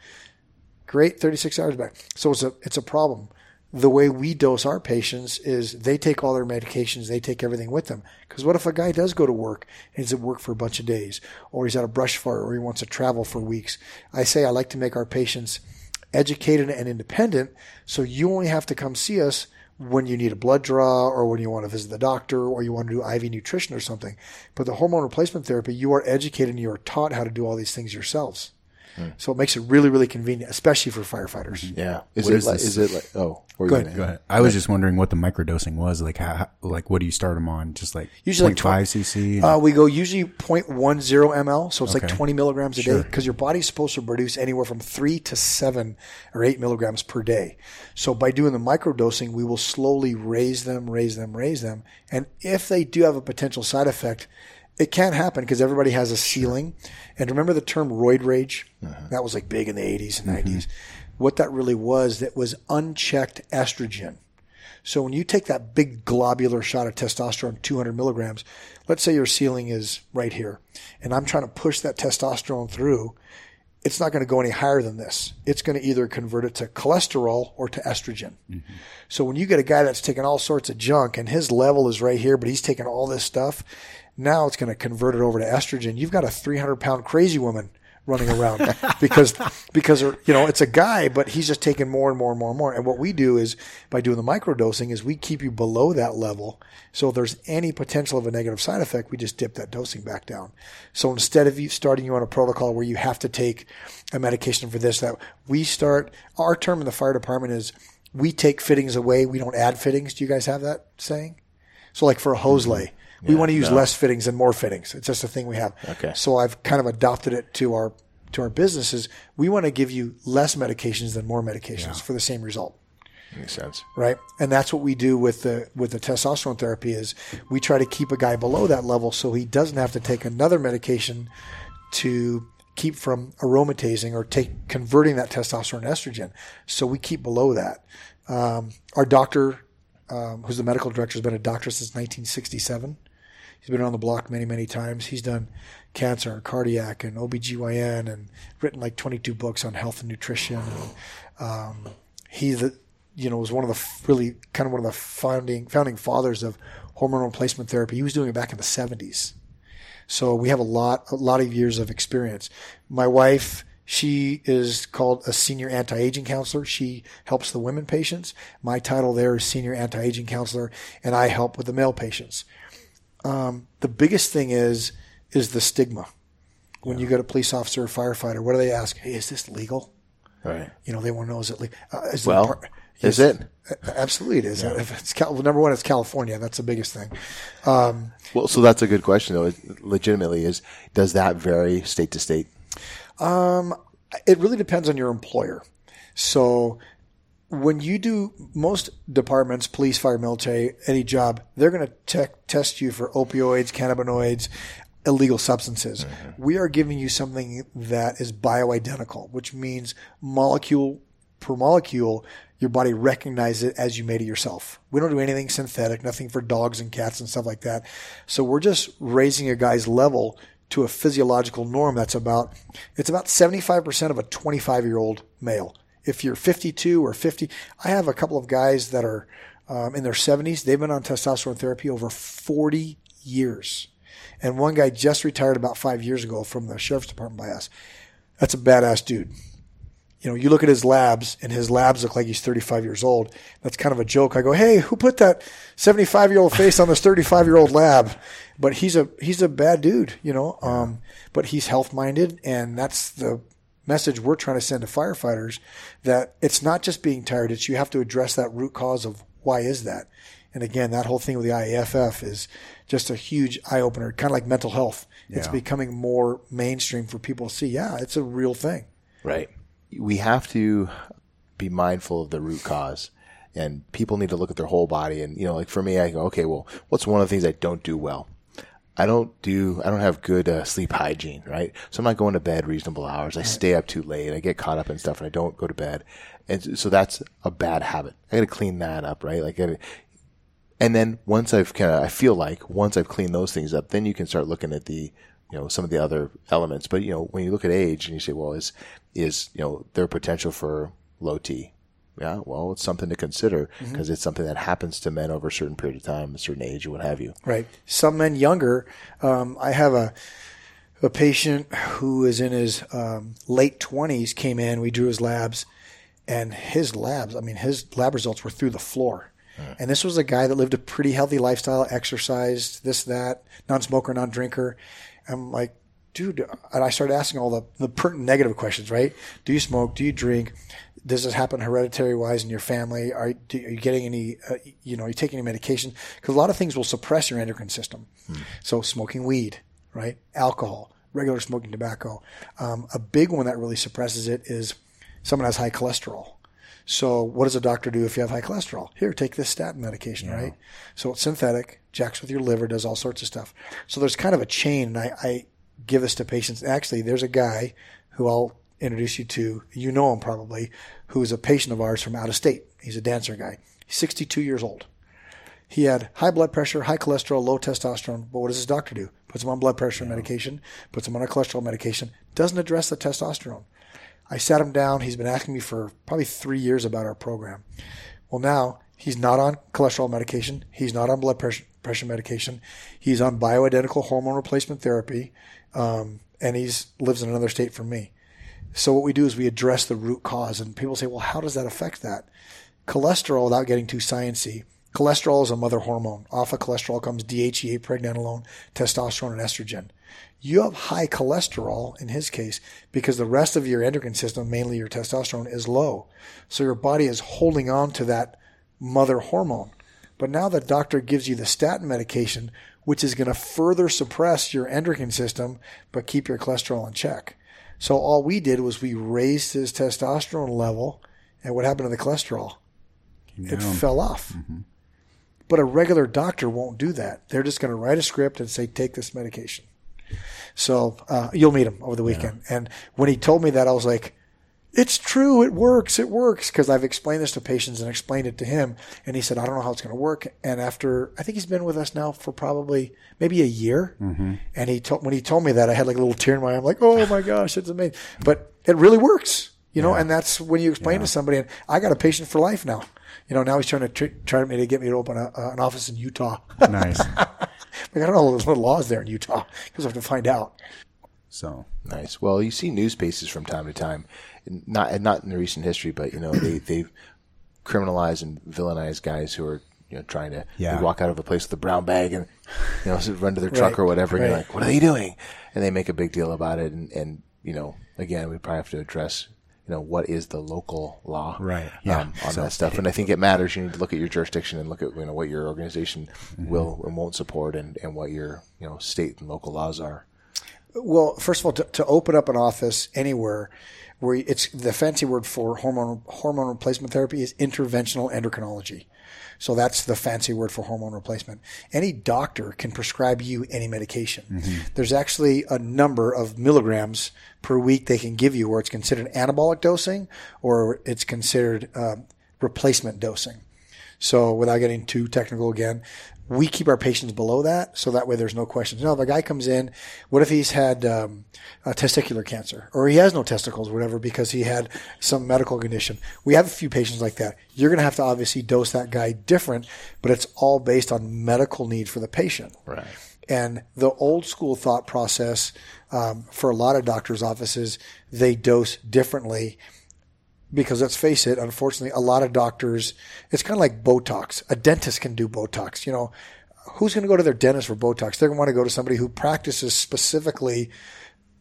Great, 36 hours back. So it's a, it's a problem the way we dose our patients is they take all their medications, they take everything with them. Because what if a guy does go to work and he's at work for a bunch of days, or he's at a brush fire, or he wants to travel for weeks? I say I like to make our patients educated and independent, so you only have to come see us when you need a blood draw or when you want to visit the doctor or you want to do IV nutrition or something. But the hormone replacement therapy, you are educated and you are taught how to do all these things yourselves. So it makes it really, really convenient, especially for firefighters. Yeah. Is What it is like, is it like, oh, what Go ahead. gonna- Go ahead. I was just wondering what the microdosing was. Like, how, like, what do you start them on? Just like Usually like 0.5 cc? Uh, we go usually 0.10 ml, so it's like 20 milligrams a day because your body's supposed to produce anywhere from three to seven or eight milligrams per day. So by doing the microdosing, we will slowly raise them, raise them, raise them. And if they do have a potential side effect, it can't happen because everybody has a ceiling. And remember the term roid rage? Uh-huh. That was like big in the 80s and mm-hmm. 90s. What that really was, that was unchecked estrogen. So when you take that big globular shot of testosterone, 200 milligrams, let's say your ceiling is right here, and I'm trying to push that testosterone through, it's not going to go any higher than this. It's going to either convert it to cholesterol or to estrogen. Mm-hmm. So when you get a guy that's taking all sorts of junk and his level is right here, but he's taking all this stuff, now it's going to convert it over to estrogen. You've got a 300 pound crazy woman running around because because you know it's a guy, but he's just taking more and more and more and more. And what we do is by doing the microdosing is we keep you below that level. So if there's any potential of a negative side effect, we just dip that dosing back down. So instead of you starting you on a protocol where you have to take a medication for this, that we start our term in the fire department is we take fittings away, we don't add fittings. Do you guys have that saying? So like for a hose lay, mm-hmm. We want to use less fittings and more fittings. It's just a thing we have. Okay. So I've kind of adopted it to our to our businesses. We want to give you less medications than more medications for the same result. Makes sense. Right. And that's what we do with the with the testosterone therapy is we try to keep a guy below that level so he doesn't have to take another medication to keep from aromatizing or take converting that testosterone to estrogen. So we keep below that. Um, our doctor, um, who's the medical director, has been a doctor since 1967. He's been on the block many, many times. He's done cancer and cardiac and OBGYN and written like 22 books on health and nutrition. And, um, he, the, you know, was one of the really kind of one of the founding, founding fathers of hormone replacement therapy. He was doing it back in the 70s. So we have a lot, a lot of years of experience. My wife, she is called a senior anti-aging counselor. She helps the women patients. My title there is senior anti-aging counselor, and I help with the male patients. Um, the biggest thing is is the stigma. When you get a police officer or firefighter, what do they ask? Hey, is this legal? Right. You know, they want to know is it legal? Uh, is Well, part- is it? Absolutely, it is. If it's Cal- well, number one, it's California. That's the biggest thing. Well, so that's a good question, though. Legitimately, is does that vary state to state? it really depends on your employer. So when you do most departments, police, fire, military, any job, they're going to te- test you for opioids, cannabinoids, illegal substances. Mm-hmm. We are giving you something that is bioidentical, which means molecule per molecule, your body recognizes it as you made it yourself. We don't do anything synthetic, nothing for dogs and cats and stuff like that. So we're just raising a guy's level to a physiological norm that's about it's about 75% of a 25 year old male if you're 52 or 50 i have a couple of guys that are um, in their 70s they've been on testosterone therapy over 40 years and one guy just retired about five years ago from the sheriff's department by us that's a badass dude you know, you look at his labs and his labs look like he's 35 years old. That's kind of a joke. I go, Hey, who put that 75 year old face on this 35 year old lab? But he's a, he's a bad dude, you know, um, but he's health minded. And that's the message we're trying to send to firefighters that it's not just being tired. It's you have to address that root cause of why is that? And again, that whole thing with the IAFF is just a huge eye opener, kind of like mental health. It's becoming more mainstream for people to see. Yeah, it's a real thing. Right. We have to be mindful of the root cause. And people need to look at their whole body. And, you know, like for me, I go, okay, well, what's one of the things I don't do well? I don't do, I don't have good uh, sleep hygiene, right? So I'm not going to bed reasonable hours. I stay up too late. I get caught up in stuff and I don't go to bed. And so that's a bad habit. I got to clean that up, right? Like, gotta, and then once I've kind of, I feel like once I've cleaned those things up, then you can start looking at the, you know, some of the other elements. But, you know, when you look at age and you say, well, is, is, you know, their potential for low T? Yeah, well, it's something to consider because it's something that happens to men over a certain period of time, a certain age, or what have you. Right. Some men younger. Um, I have a a patient who is in his um, late twenties. Came in. We drew his labs, and his labs. I mean, his lab results were through the floor. And this was a guy that lived a pretty healthy lifestyle, exercised, this, that, non-smoker, non-drinker. I'm like, dude, and I started asking all the, the pertinent negative questions, right? Do you smoke? Do you drink? Does this happen hereditary wise in your family? Are, do, are you getting any, uh, you know, are you taking any medication? Because a lot of things will suppress your endocrine system. So smoking weed, right? Alcohol, regular smoking tobacco. Um, a big one that really suppresses it is someone has high cholesterol. So what does a doctor do if you have high cholesterol? Here, take this statin medication, right? So it's synthetic, jacks with your liver, does all sorts of stuff. So there's kind of a chain, and I, I give this to patients. Actually, there's a guy who I'll introduce you to. You know him probably, who is a patient of ours from out of state. He's a dancer guy. He's 62 years old. He had high blood pressure, high cholesterol, low testosterone. But what does his doctor do? Puts him on blood pressure medication, puts him on a cholesterol medication, doesn't address the testosterone. I sat him down. He's been asking me for probably three years about our program. Well, now he's not on cholesterol medication. He's not on blood pressure, pressure medication. He's on bioidentical hormone replacement therapy, um, and he's lives in another state from me. So what we do is we address the root cause, and people say, "Well, how does that affect that?" Cholesterol, without getting too sciency, cholesterol is a mother hormone. Off of cholesterol comes DHEA, pregnenolone, testosterone, and estrogen. You have high cholesterol in his case because the rest of your endocrine system, mainly your testosterone, is low. So your body is holding on to that mother hormone. But now the doctor gives you the statin medication, which is going to further suppress your endocrine system, but keep your cholesterol in check. So all we did was we raised his testosterone level, and what happened to the cholesterol? It fell off. But a regular doctor won't do that. They're just going to write a script and say, take this medication. So uh, you'll meet him over the weekend. And when he told me that, I was like, it's true. It works. It works. Because I've explained this to patients and explained it to him. And he said, I don't know how it's going to work. And after, I think he's been with us now for probably maybe a year. And he told, when he told me that, I had like a little tear in my eye. I'm like, oh my gosh, it's amazing. But it really works. You know, and that's when you explain to somebody, and I got a patient for life now. You know, now he's trying to tr- try me to get me to open a, uh, an office in Utah. Nice. Like, I don't know the little laws there in Utah because I have to find out. So Nice. Well, you see news spaces from time to time, not not in the recent history, but you know they they criminalize and villainize guys who are you know trying to Yeah. walk out of a place with a brown bag and you know run to their truck Right, or whatever, and you're like, what are they doing? And they make a big deal about it, and and you know again we probably have to address. You know what is the local law, Right, yeah. um, on So- that stuff, and I think it matters. You need to look at your jurisdiction and look at you know what your organization Mm-hmm. will and won't support, and, and what your you know state and local laws are. Well, first of all, to, to open up an office anywhere where it's the fancy word for hormone hormone replacement therapy is interventional endocrinology. So that's the fancy word for hormone replacement. Any doctor can prescribe you any medication. There's actually a number of milligrams per week they can give you where it's considered anabolic dosing or it's considered um, replacement dosing. So without getting too technical again, we keep our patients below that, so that way there's no questions. Now, if a guy comes in, what if he's had um, a testicular cancer, or he has no testicles, or whatever, because he had some medical condition? We have a few patients like that. You're going to have to obviously dose that guy different, but it's all based on medical need for the patient. Right. And the old school thought process um, for a lot of doctors' offices, they dose differently because let's face it, unfortunately, a lot of doctors, it's kind of like Botox. A dentist can do Botox. You know, who's going to go to their dentist for Botox? They're going to want to go to somebody who practices specifically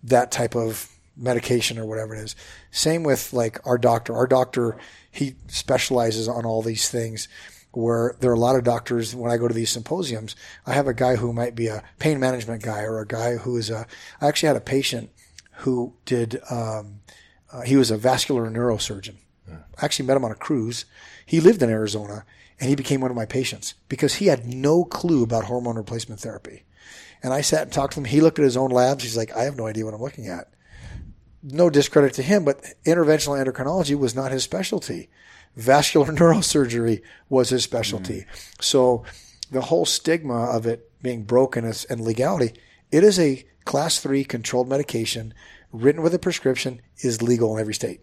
that type of medication or whatever it is. Same with like our doctor. Our doctor, he specializes on all these things where there are a lot of doctors when I go to these symposiums, I have a guy who might be a pain management guy or a guy who is a, I actually had a patient who did, um, uh, he was a vascular neurosurgeon. I actually met him on a cruise. He lived in Arizona and he became one of my patients because he had no clue about hormone replacement therapy. And I sat and talked to him. He looked at his own labs. He's like, I have no idea what I'm looking at. No discredit to him, but interventional endocrinology was not his specialty. Vascular neurosurgery was his specialty. Mm. So the whole stigma of it being broken and legality, it is a class three controlled medication written with a prescription is legal in every state.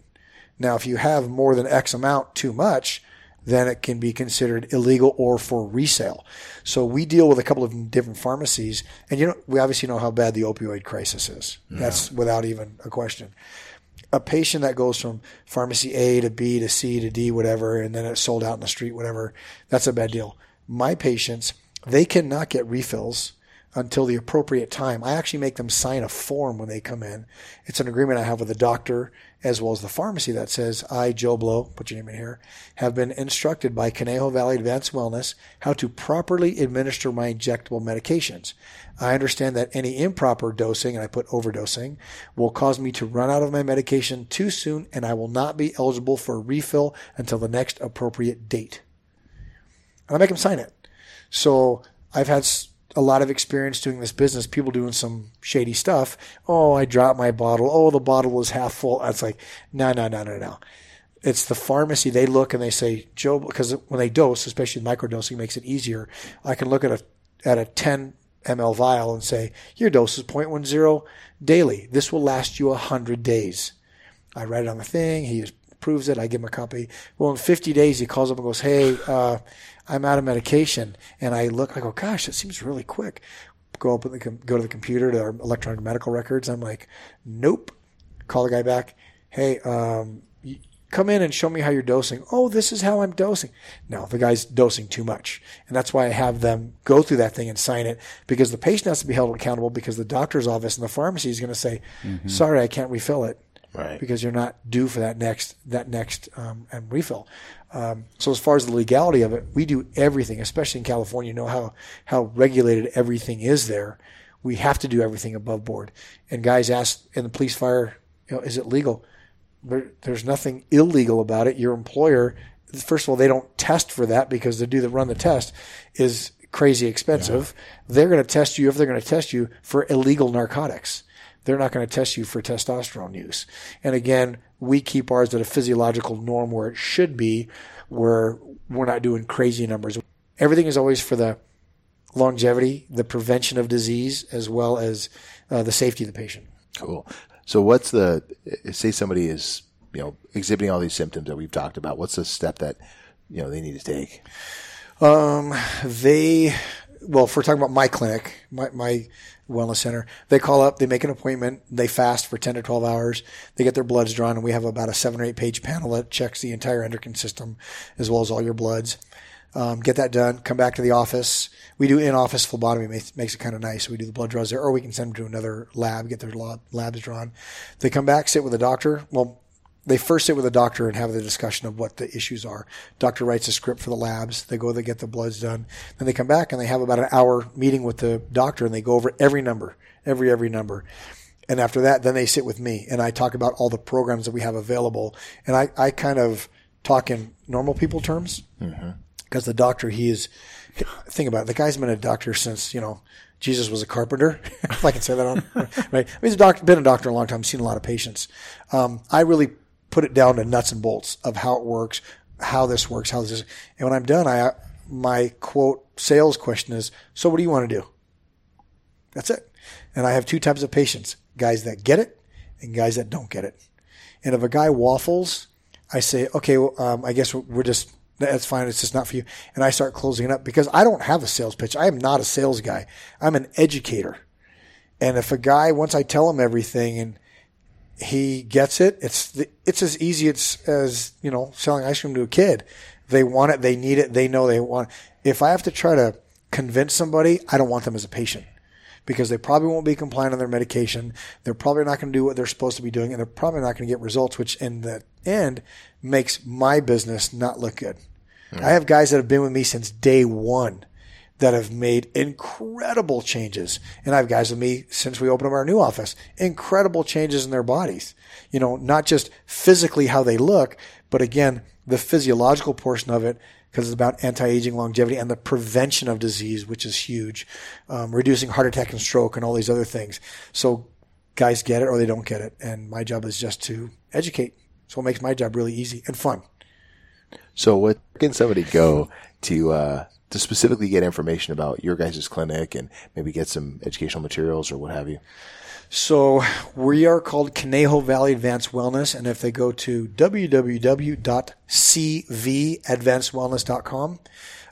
Now, if you have more than X amount too much, then it can be considered illegal or for resale. So we deal with a couple of different pharmacies, and you know we obviously know how bad the opioid crisis is. Yeah. That's without even a question. A patient that goes from pharmacy A to B to C to D, whatever, and then it's sold out in the street, whatever, that's a bad deal. My patients, they cannot get refills until the appropriate time. I actually make them sign a form when they come in. It's an agreement I have with the doctor as well as the pharmacy that says, I, Joe Blow, put your name in here, have been instructed by Conejo Valley Advanced Wellness how to properly administer my injectable medications. I understand that any improper dosing, and I put overdosing, will cause me to run out of my medication too soon and I will not be eligible for a refill until the next appropriate date. And I make them sign it. So I've had a lot of experience doing this business, people doing some shady stuff. Oh, I dropped my bottle. Oh, the bottle was half full. It's like, no, no, no, no, no. It's the pharmacy. They look and they say, Joe, because when they dose, especially microdosing makes it easier. I can look at a, at a 10 ml vial and say, your dose is 0.10 daily. This will last you a 100 days. I write it on the thing. He approves it. I give him a copy. Well, in 50 days, he calls up and goes, Hey, uh, I'm out of medication. And I look, I go, gosh, that seems really quick. Go up the, go to the computer to our electronic medical records. I'm like, nope. Call the guy back. Hey, um, come in and show me how you're dosing. Oh, this is how I'm dosing. No, the guy's dosing too much. And that's why I have them go through that thing and sign it because the patient has to be held accountable because the doctor's office and the pharmacy is going to say, mm-hmm. sorry, I can't refill it. Right. Because you're not due for that next, that next, um, refill. Um, so as far as the legality of it, we do everything, especially in California. You know how how regulated everything is there. We have to do everything above board. And guys ask in the police fire, you know, is it legal? There, there's nothing illegal about it. Your employer, first of all, they don't test for that because the do the run the test is crazy expensive. Yeah. They're going to test you if they're going to test you for illegal narcotics. They're not going to test you for testosterone use. And again, we keep ours at a physiological norm where it should be, where we're not doing crazy numbers. Everything is always for the longevity, the prevention of disease, as well as uh, the safety of the patient. Cool. So, what's the say somebody is you know exhibiting all these symptoms that we've talked about? What's the step that you know they need to take? Um, they well, if we're talking about my clinic, my, my wellness center. They call up, they make an appointment, they fast for 10 to 12 hours, they get their bloods drawn, and we have about a seven or eight page panel that checks the entire endocrine system as well as all your bloods. Um, get that done, come back to the office. We do in office phlebotomy, makes, it kind of nice. We do the blood draws there, or we can send them to another lab, get their labs drawn. They come back, sit with the doctor. Well, they first sit with a doctor and have the discussion of what the issues are. Doctor writes a script for the labs. They go, they get the bloods done. Then they come back and they have about an hour meeting with the doctor and they go over every number, every, every number. And after that, then they sit with me and I talk about all the programs that we have available. And I, I kind of talk in normal people terms because mm-hmm. the doctor, he is, think about it. The guy's been a doctor since, you know, Jesus was a carpenter, if I can say that on, right? I mean, he's a doctor, been a doctor a long time, seen a lot of patients. Um, I really put it down to nuts and bolts of how it works, how this works, how this is. And when I'm done, I, my quote sales question is, so what do you want to do? That's it. And I have two types of patients, guys that get it and guys that don't get it. And if a guy waffles, I say, okay, well, um, I guess we're just, that's fine. It's just not for you. And I start closing it up because I don't have a sales pitch. I am not a sales guy. I'm an educator. And if a guy, once I tell him everything and he gets it. It's the, it's as easy as, as you know selling ice cream to a kid. They want it. They need it. They know they want. It. If I have to try to convince somebody, I don't want them as a patient because they probably won't be compliant on their medication. They're probably not going to do what they're supposed to be doing, and they're probably not going to get results, which in the end makes my business not look good. Mm. I have guys that have been with me since day one that have made incredible changes. And I have guys with me since we opened up our new office, incredible changes in their bodies. You know, not just physically how they look, but again, the physiological portion of it, because it's about anti-aging, longevity, and the prevention of disease, which is huge, um, reducing heart attack and stroke, and all these other things. So guys get it or they don't get it, and my job is just to educate. So it makes my job really easy and fun. So, what can somebody go to uh, to specifically get information about your guys' clinic and maybe get some educational materials or what have you? So we are called Conejo Valley Advanced Wellness, and if they go to www.cvadvancedwellness.com,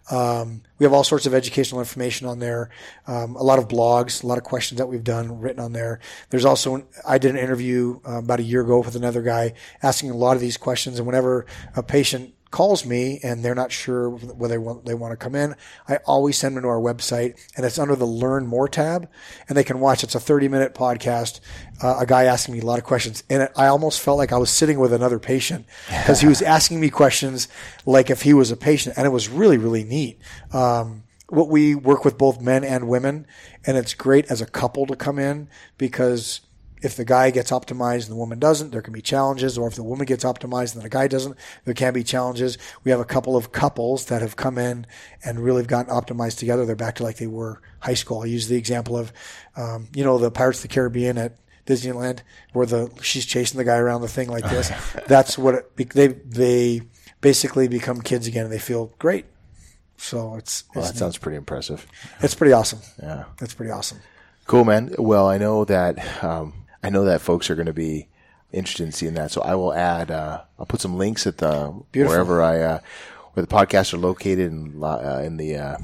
um, we have all sorts of educational information on there, um, a lot of blogs, a lot of questions that we've done written on there. There's also, I did an interview uh, about a year ago with another guy asking a lot of these questions, and whenever a patient calls me and they're not sure whether they want, they want to come in, I always send them to our website and it's under the learn more tab and they can watch. It's a 30 minute podcast. Uh, a guy asking me a lot of questions and it, I almost felt like I was sitting with another patient because he was asking me questions like if he was a patient and it was really, really neat. Um, what we work with both men and women and it's great as a couple to come in because if the guy gets optimized and the woman doesn't, there can be challenges. Or if the woman gets optimized and the guy doesn't, there can be challenges. We have a couple of couples that have come in and really have gotten optimized together. They're back to like they were high school. I use the example of, um, you know, the Pirates of the Caribbean at Disneyland where the she's chasing the guy around the thing like this. That's what it, they they basically become kids again and they feel great. So it's, Well, it's that sounds pretty impressive. it's pretty awesome. Yeah. It's pretty awesome. Cool, man. Well, I know that um, I know that folks are going to be interested in seeing that. So I will add. Uh, I'll put some links at the Beautiful. wherever I uh, where the podcasts are located in uh, in the uh,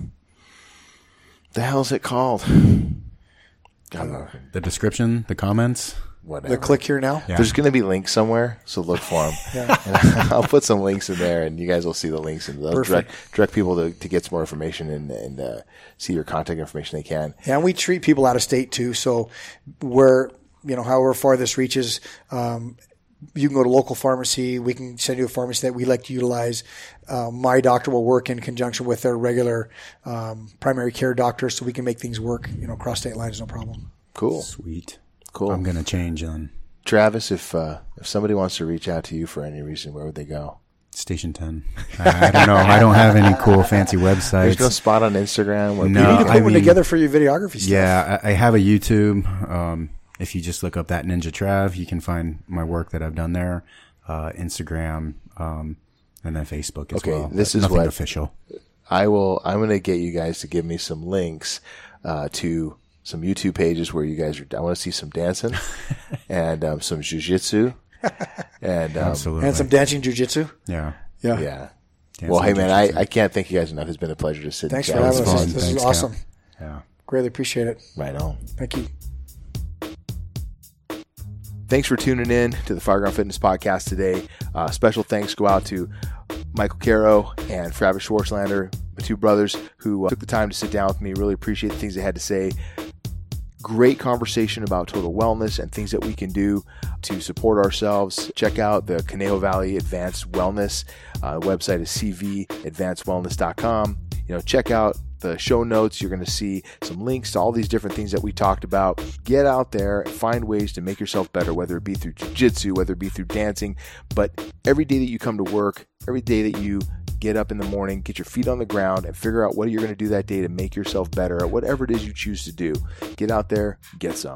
the hell is it called? I don't know. The description, the comments. Whatever. The click here now. Yeah. There's going to be links somewhere, so look for them. Yeah. I'll put some links in there, and you guys will see the links, and they'll direct direct people to, to get some more information and, and uh, see your contact information they can. Yeah, and we treat people out of state too. So where you know, however far this reaches, um, you can go to local pharmacy. We can send you a pharmacy that we like to utilize. Uh, my doctor will work in conjunction with their regular um, primary care doctor, so we can make things work. You know, across state lines, no problem. Cool, Sweet. cool. I'm gonna change on Travis, if uh, if somebody wants to reach out to you for any reason, where would they go? Station Ten. I, I don't know. I don't have any cool fancy websites. There's no spot on Instagram where No. You need to I put one mean- together for your videography stuff. Yeah, I, I have a YouTube. Um, if you just look up that Ninja Trav, you can find my work that I've done there. Uh, Instagram, um, and then Facebook as Okay, well. this but is nothing what- official. I will. I'm going to get you guys to give me some links uh, to some YouTube pages where you guys are. I want to see some dancing and um, some jujitsu and um, Absolutely. and some dancing jujitsu. yeah. Yeah. yeah. Dancing well, hey man, I. I can't thank you guys enough. It's been a pleasure to sit. Thanks and for chat having us. you. fun. This is awesome. Cap. Yeah. Greatly appreciate it. Right on. Thank you. Thanks for tuning in to the Fireground Fitness Podcast today. Uh, special thanks go out to Michael Caro and Travis Swartzlander, my two brothers who uh, took the time to sit down with me. Really appreciate the things they had to say. Great conversation about total wellness and things that we can do to support ourselves. Check out the Conejo Valley Advanced Wellness. Uh, the website is cvadvancedwellness.com. You know, check out the show notes. You're going to see some links to all these different things that we talked about. Get out there find ways to make yourself better, whether it be through jujitsu, whether it be through dancing. But every day that you come to work, every day that you get up in the morning, get your feet on the ground, and figure out what you're going to do that day to make yourself better at whatever it is you choose to do. Get out there, get some.